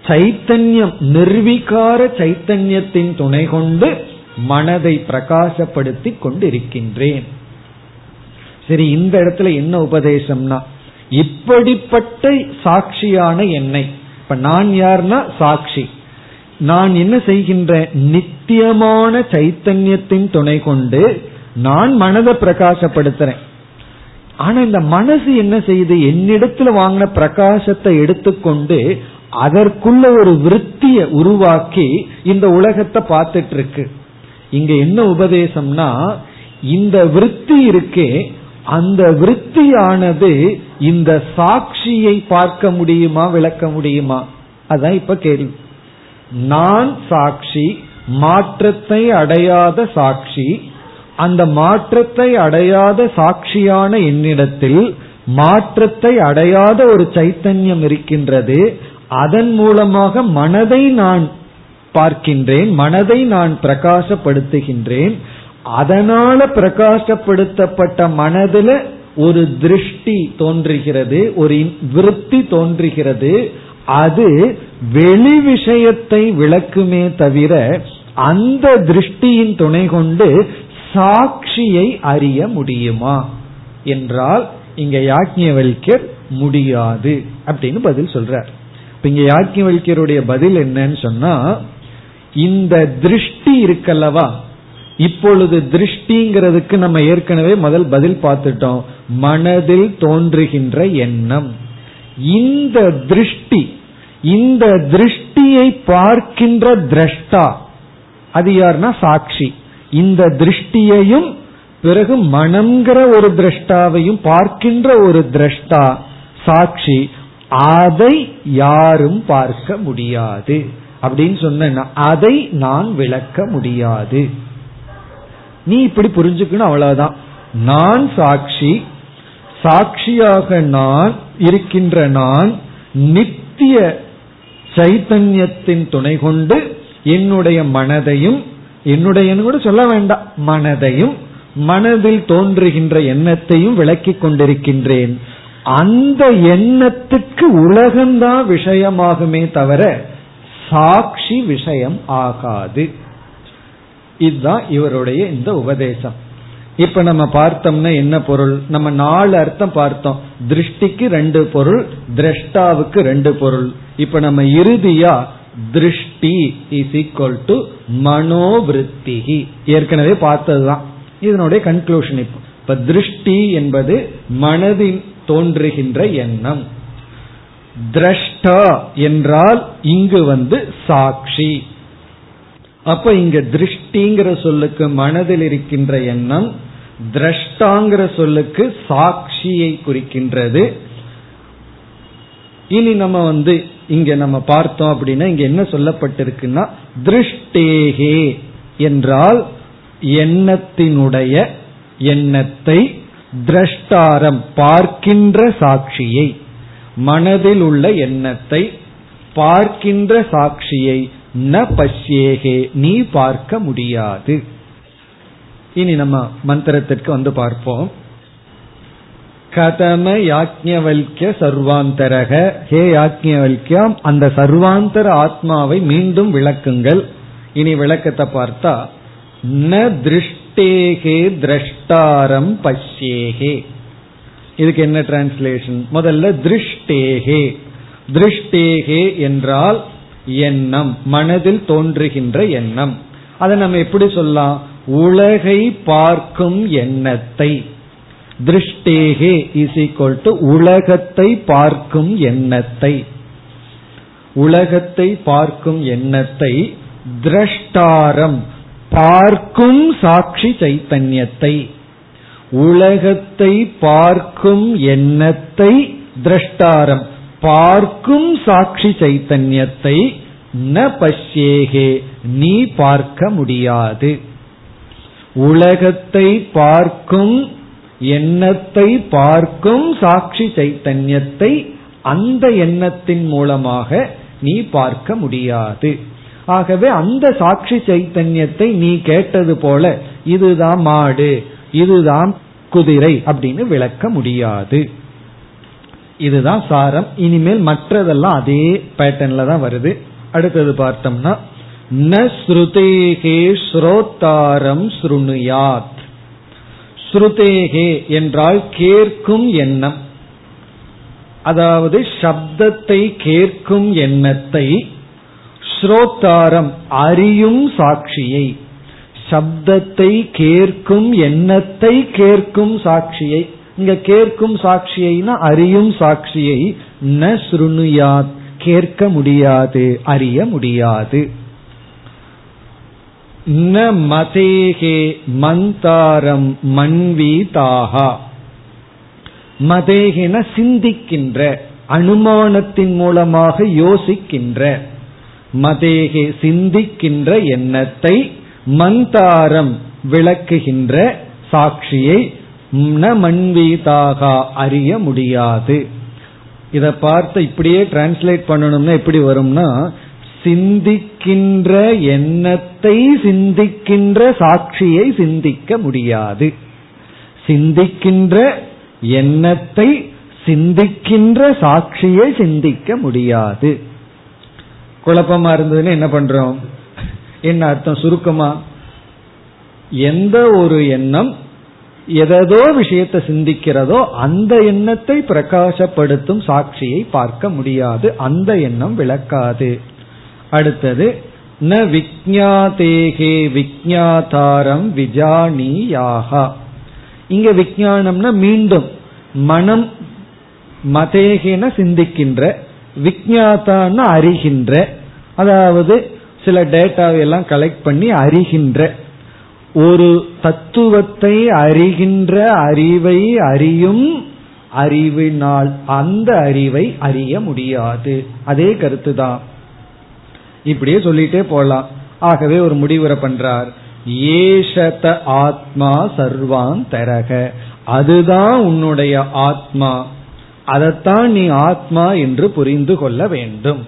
சைத்தன்யம் நிர்வீகார சைத்தன்யத்தின் துணை கொண்டு மனதை பிரகாசப்படுத்தி கொண்டிருக்கின்றேன். சரி இந்த இடத்துல என்ன உபதேசம்னா இப்படிப்பட்ட சாட்சியான என்னை. இப்ப நான் யார்னா சாட்சி. நான் என்ன செய்கின்றேன் நித்தியமான சைத்தன்யத்தின் துணை கொண்டு நான் மனதை பிரகாசப்படுத்துறேன். ஆனா இந்த மனசு என்ன செய்யுது என்னிடத்துல வாங்கின பிரகாசத்தை எடுத்துக்கொண்டு அதற்குள்ள ஒரு விருத்திய உருவாக்கி இந்த உலகத்தை பார்த்துட்டு இருக்கு. இங்க என்ன உபதேசம்னா இந்த விருத்தி இருக்கே அந்த விற்பியானது இந்த சாட்சியை பார்க்க முடியுமா விளக்க முடியுமா? அதான் இப்ப கேள்வி. நான் சாட்சி மாற்றத்தை அடையாத சாட்சி அந்த மாற்றத்தை அடையாத சாட்சியான என்னிடத்தில் மாற்றத்தை அடையாத ஒரு சைத்தன்யம் இருக்கின்றது. அதன் மூலமாக மனதை நான் பார்க்கின்றேன் மனதை நான் பிரகாசப்படுத்துகின்றேன். அதனால பிரகாசப்படுத்தப்பட்ட மனதில் ஒரு திருஷ்டி தோன்றுகிறது ஒரு விருத்தி தோன்றுகிறது. அது வெளி விஷயத்தை விளக்குமே தவிர அந்த திருஷ்டியின் துணை கொண்டு சாட்சியை அறிய முடியுமா? என்றால் இங்க யாக்ஞவல்யர் முடியாது அப்படின்னு பதில் சொல்றார். இப்ப இங்க யாக்ஞவல்யருடைய பதில் என்னன்னு சொன்னா இந்த திருஷ்டி இருக்கல்லவா? இப்பொழுது திருஷ்டிங்கிறதுக்கு நம்ம ஏற்கனவே முதல் பதில் பார்த்துட்டோம். மனதில் தோன்றுகின்ற எண்ணம். இந்த திருஷ்டி இந்த திருஷ்டியை பார்க்கின்ற திரஷ்டா அது யாருன்னா சாட்சி. இந்த திருஷ்டியையும் பிறகு மனம்ங்கிற ஒரு திரஷ்டாவையும் பார்க்கின்ற ஒரு திரஷ்டா சாட்சி அதை யாரும் பார்க்க முடியாது. அப்படின்னு சொன்ன அதை நான் விளக்க முடியாது. நீ இப்படி புரிஞ்சுக்கணும் அவ்வளவுதான். நான் சாட்சி சாட்சியாக நான் இருக்கின்ற நான் நித்திய சைத்தன்யத்தின் துணை கொண்டு என்னுடைய மனதையும் என்னுடைய கூட சொல்ல வேண்டாம் மனதையும் மனதில் தோன்றுகின்ற எண்ணத்தையும் விளக்கிக் கொண்டிருக்கின்றேன். அந்த எண்ணத்துக்கு உலகம்தான் விஷயமாகுமே தவிர சாட்சி விஷயம் ஆகாது. இதுதான் இவருடைய இந்த உபதேசம். இப்ப நம்ம பார்த்தோம்னா என்ன பொருள்? நம்ம நாலு அர்த்தம் பார்த்தோம். திருஷ்டிக்கு ரெண்டு பொருள் திரஷ்டாவுக்கு ரெண்டு பொருள். இப்ப நம்ம இறுதியா திருஷ்டி இஸ் ஈக்வல் டு மனோவிருத்திகி ஏற்கனவே பார்த்ததுதான். இதனுடைய கன்க்ளூஷன் இப்போ. இப்ப திருஷ்டி என்பது மனதில் தோன்றுகின்ற எண்ணம். திரஷ்டா என்றால் இங்கு வந்து சாட்சி. அப்ப இங்க திருஷ்டிங்கிற சொல்லுக்கு மனதில் இருக்கின்ற எண்ணம் திரஷ்டாங்கிற சொல்லுக்கு சாட்சியை குறிக்கின்றது. இனி நம்ம வந்து இங்க நம்ம பார்த்தோம் அப்படின்னா இங்க என்ன சொல்லப்பட்டிருக்குன்னா திருஷ்டேகே என்றால் எண்ணத்தினுடைய எண்ணத்தை திரஷ்டாரம் பார்க்கின்ற சாட்சியை மனதில் உள்ள எண்ணத்தை பார்க்கின்ற சாட்சியை ந பஷ்யேகே நீ பார்க்க முடியாது. இனி நம்ம மந்திரத்திற்கு வந்து பார்ப்போம். கதம யாக்ஞவல்ய சர்வாந்தரக. ஹே யாக்ஞவல்யம் அந்த சர்வாந்தர ஆத்மாவை மீண்டும் விளக்குங்கள். இனி விளக்கத்தை பார்த்தா ந திருஷ்டேகே திரஷ்டாரம் பஷ்யேகே. இதுக்கு என்ன டிரான்ஸ்லேஷன் முதல்ல திருஷ்டேகே. திருஷ்டேகே என்றால் எண்ணம் மனதில் தோன்றுகின்ற எண்ணம். அதை நம்ம எப்படி சொல்லலாம்? உலகை பார்க்கும் எண்ணத்தை. திருஷ்டேகே இஸ் ஈக்வல் டு உலகத்தை பார்க்கும் எண்ணத்தை. உலகத்தை பார்க்கும் எண்ணத்தை திரஷ்டாரம் பார்க்கும் சாட்சி சைத்தன்யத்தை. உலகத்தை பார்க்கும் எண்ணத்தை திரஷ்டாரம். பார்க்கும் சாட்சி சைத்தன்யத்தை ந பஷ்யேகே நீ பார்க்க முடியாது. உலகத்தை பார்க்கும் எண்ணத்தை பார்க்கும் சாட்சி சைத்தன்யத்தை அந்த எண்ணத்தின் மூலமாக நீ பார்க்க முடியாது. ஆகவே அந்த சாட்சி சைத்தன்யத்தை நீ கேட்டது போல இதுதான் மாடு இதுதான் குதிரை அப்படின்னு விளக்க முடியாது. இதுதான் சாரம். இனிமேல் மற்றதெல்லாம் அதே பேட்டர்ன்ல தான் வருது. அடுத்தது பார்த்தோம்னா ந ஸ்ருதேகே ஸ்ரோத்தாரம் ஸ்ருணுயாத். ஸ்ருதேகே என்றால் கேட்கும் எண்ணம். அதாவது சப்தத்தை கேட்கும் எண்ணத்தை ஸ்ரோத்தாரம் அறியும் சாட்சியை. சப்தத்தை கேட்கும் எண்ணத்தை கேட்கும் சாட்சியை. இங்க கேட்கும் சாட்சியைனா அறியும் சாட்சியை ந சுருணுயாத் கேட்க முடியாது அறிய முடியாது. ந மதேகே மந்தாரம் மன்வீதாகா மதேகென சிந்திக்கின்ற அனுமானத்தின் மூலமாக யோசிக்கின்ற. மதேகே சிந்திக்கின்ற எண்ணத்தை மந்தாரம் விளக்குகின்ற சாட்சியை ந மண்வீதாக அறிய முடியாது. இதை பார்த்து இப்படியே டிரான்ஸ்லேட் பண்ணணும்னா எப்படி வரும்னா சிந்திக்கின்ற எண்ணத்தை சிந்திக்கின்ற சாட்சியை சிந்திக்க முடியாது. சிந்திக்கின்ற எண்ணத்தை சிந்திக்கின்ற சாட்சியை சிந்திக்க முடியாது. குழப்பமா இருந்ததுன்னு என்ன பண்றோம்? என்ன அர்த்தம்? சுருக்கமா? எந்த ஒரு எண்ணம் எதோ விஷயத்தை சிந்திக்கிறதோ அந்த எண்ணத்தை பிரகாசப்படுத்தும் சாட்சியை பார்க்க முடியாது. அந்த எண்ணம் விளக்காது. அடுத்தது ந விஜாதேகே விஜாதாரம் விஜானியாகா. இங்க விஜயானம்னா மீண்டும் மனம் மதேகேன சிந்திக்கின்ற விக்ஞாதான்னு அறிகின்ற அதாவது சில டேட்டாவை எல்லாம் கலெக்ட் பண்ணி அறிகின்ற ஒரு தத்துவத்தை அறிகின்ற அறிவை அறியும் அறிவினால் அந்த அறிவை அறிய முடியாது. அதே கருத்து தான் இப்படியே சொல்லிட்டே போலாம். ஆகவே ஒரு முடிவுரை பண்றார். ஏஷத ஆத்மா சர்வான் தரக. அதுதான் உன்னுடைய ஆத்மா. அதைத்தான் நீ ஆத்மா என்று புரிந்து கொள்ள வேண்டும்.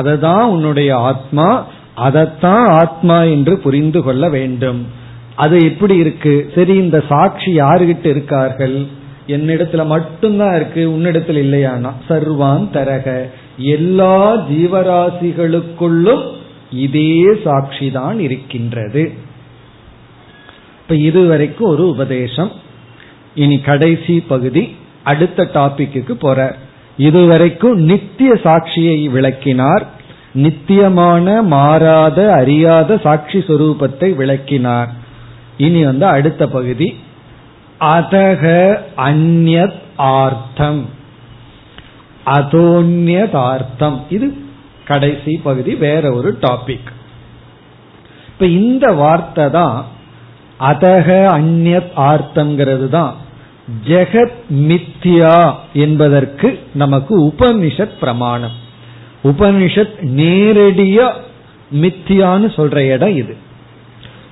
அததான் உன்னுடைய ஆத்மா. அதைத்தான் ஆத்மா என்று புரிந்து கொள்ள வேண்டும். அது எப்படி இருக்கு? சரி இந்த சாட்சி யாருகிட்ட இருக்கார்கள்? என்னிடத்துல மட்டும்தான் இருக்கு உன்னிடத்தில் இல்லையானா? சர்வான் தரக. எல்லா ஜீவராசிகளுக்குள்ளும் இதே சாட்சி தான் இருக்கின்றது. இப்ப இதுவரைக்கும் ஒரு உபதேசம். இனி கடைசி பகுதி அடுத்த டாபிக்கு போற. இதுவரைக்கும் நித்திய சாட்சியை விளக்கினார். நித்தியமான மாறாத அறியாத சாட்சி சொரூபத்தை விளக்கினார். இனி வந்து அடுத்த பகுதி. அதக அந்நத் ஆர்த்தம். அதோன்யதார்த்தம். இது கடைசி பகுதி வேற ஒரு டாபிக் இப்ப இந்த வார்த்தை தான் அதக அந்நத் ஆர்த்தம்ங்கிறது தான். ஜெகத் மித்யா என்பதற்கு நமக்கு உபனிஷத் பிரமாணம். உபனிஷத் நேரடியா மித்தியான்னு சொல்ற இடம் இது.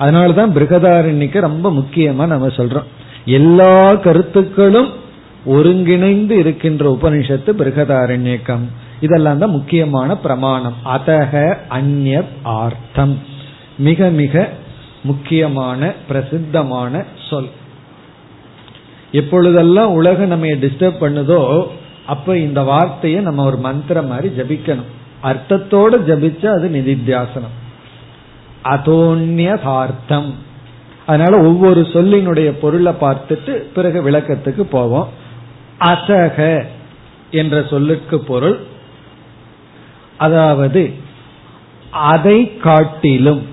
அதனாலதான் பிருகதாரண்யக்கு ரொம்ப முக்கியமா நம்ம சொல்றோம். எல்லா கருத்துக்களும் ஒருங்கிணைந்து இருக்கின்ற உபனிஷத்து பிருகதாரண்யக்கம். இதெல்லாம் தான் முக்கியமான பிரமாணம். அதக அந்ய ஆர்த்தம். மிக மிக முக்கியமான பிரசித்தமான சொல். எப்பொழுதெல்லாம் உலகம் நம்ம டிஸ்டர்ப் பண்ணுதோ அப்ப இந்த வார்த்தையை நம்ம ஒரு மந்திரம் மாதிரி ஜபிக்கணும். அர்த்தத்தோட ஜபிச்சா அது நிதித்தியாசனம். அதோன்யதார்த்தம். அதனால ஒவ்வொரு சொல்லினுடைய பொருளை பார்த்துட்டு பிறகு விளக்கத்துக்கு போவோம். அசக என்ற சொல்லுக்கு பொருள். அதாவது அதை காட்டிலும்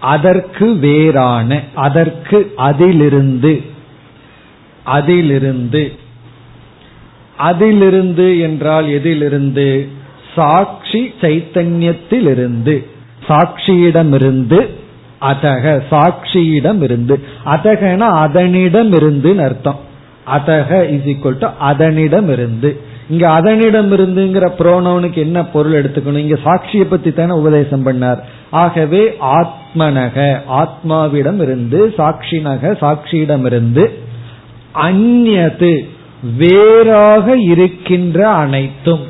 அதற்கு வேறான அதற்கு அதிலிருந்து அதிலிருந்து அதிலிருந்து என்றால் எதிலிருந்து சாட்சி சைத்தன்யத்திலிருந்து சாட்சியிடமிருந்து அதக சாட்சியிடமிருந்து. அதகன அதனிடமிருந்து அர்த்தம். அதக இஸ் ஈக்குவல் டு அதனிடமிருந்து. இங்க அதனிடமிருந்துங்கிற புரோனவனுக்கு என்ன பொருள் எடுத்துக்கணும்? இங்க சாட்சியை பத்தி தானே உபதேசம் பண்ணார். ஆகவே ஆத்மனக ஆத்மாவிடம் இருந்து சாட்சினக சாட்சியிடமிருந்து அந்நது வேறாக இருக்கின்ற அனைத்தும்.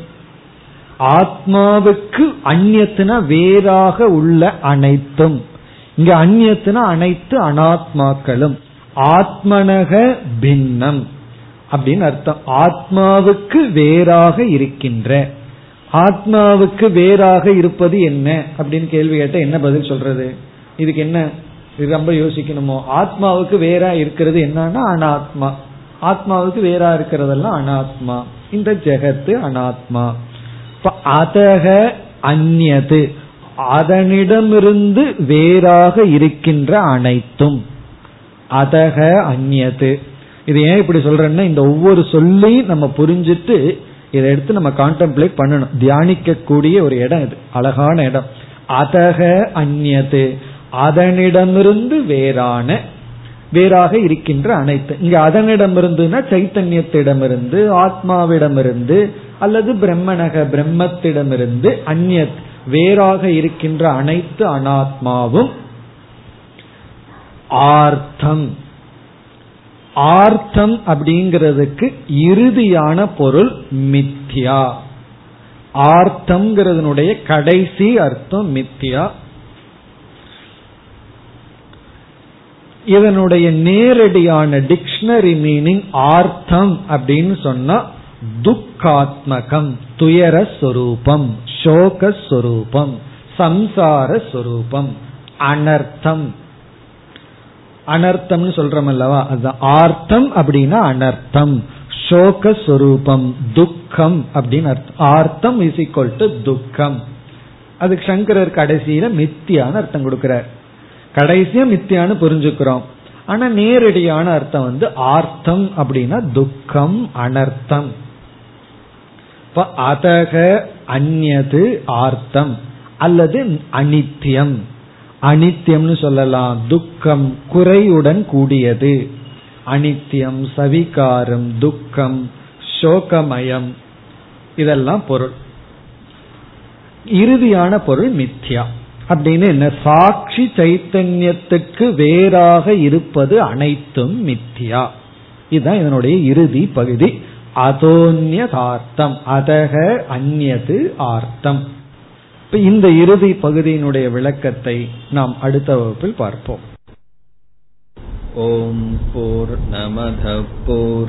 ஆத்மாவுக்கு அந்நியத்துனா வேறாக உள்ள அனைத்தும். இங்க அந்நியத்துனா அனைத்து அனாத்மாக்களும். ஆத்மனக பின்னம். அப்படின்னு அர்த்தம். ஆத்மாவுக்கு வேறாக இருக்கின்ற. ஆத்மாவுக்கு வேறாக இருப்பது என்ன? அப்படின்னு கேள்வி கேட்ட என்ன பதில் சொல்றது? இதுக்கு என்ன? இது ரொம்ப யோசிக்கணுமோ? ஆத்மாவுக்கு வேறா இருக்கிறது என்னன்னா அனாத்மா. ஆத்மாவுக்கு வேறா இருக்கிறதெல்லாம் அனாத்மா. இந்த ஜெகத்து அனாத்மா. அதக அந்நது. அதனிடமிருந்து வேறாக இருக்கின்ற அனைத்தும். அதக அந்நது. இது ஏன் இப்படி சொல்றேன்னா இந்த ஒவ்வொரு சொல்லையும் நம்ம புரிஞ்சுட்டு இதை எடுத்து நம்ம கான்டெம்ப்ளேட் பண்ணணும். தியானிக்க கூடிய ஒரு இடம் இது. அழகான இடம். அதக அந்நது. அதனிடமிருந்து வேறான வேறாக இருக்கின்ற அனைத்து. இங்க அதனிடமிருந்துனா சைத்தன்யத்திடமிருந்து ஆத்மாவிடமிருந்து அல்லது பிரம்மனக பிரம்மத்திடமிருந்து அந்நத் வேறாக இருக்கின்ற அனைத்து அனாத்மாவும் ஆர்த்தம். ஆர்த்தம் அப்படிங்கிறதுக்கு இறுதியான பொருள் மித்யா. ஆர்த்தம்ங்கிறதுனுடைய கடைசி அர்த்தம் மித்யா. இதனுடைய நேரடியான டிக்ஷனரி மீனிங் ஆர்த்தம் அப்படின்னு சொன்னா துக்காத்மகம் துயர சொரூபம் சோக சொரூபம் சம்சார சொரூபம் அனர்த்தம். அனர்த்தம்னு சொல்றோம் அல்லவா? அதுதான். ஆர்த்தம் அப்படின்னா அனர்த்தம். சோக சொரூபம் துக்கம் அப்படின்னு அர்த்தம். ஆர்த்தம் இஸ் ஈக்வல் டு துக்கம். அதுக்கு சங்கரர் கடைசியில மித்தியான அர்த்தம் கொடுக்கிறார். கடைசியா மித்தியான்னு புரிஞ்சுக்கிறோம். ஆனா நேரடியான அர்த்தம் வந்து ஆர்த்தம் அப்படின்னா துக்கம் அனர்த்தம். இப்ப அதக அந்நது ஆர்த்தம். அல்லது அனித்தியம் அனித்தியம்னு சொல்லலாம். துக்கம் குறையுடன் கூடியது. அனித்தியம் சவிகாரம் துக்கம் சோகமயம். இதெல்லாம் பொருள். இறுதியான பொருள் மித்யா. அப்படின்னு என்ன? சாட்சி சைத்தன்யத்துக்கு வேறாக இருப்பது அனைத்தும் மித்யா. இதுதான் இதனுடைய இறுதி பகுதி. அதோன்யதார்த்தம். அதக அந்நது ஆர்த்தம். இப்ப இந்த இறுதி பகுதியினுடைய விளக்கத்தை நாம் அடுத்த வகுப்பில் பார்ப்போம். ஓம் போர் நமத போர்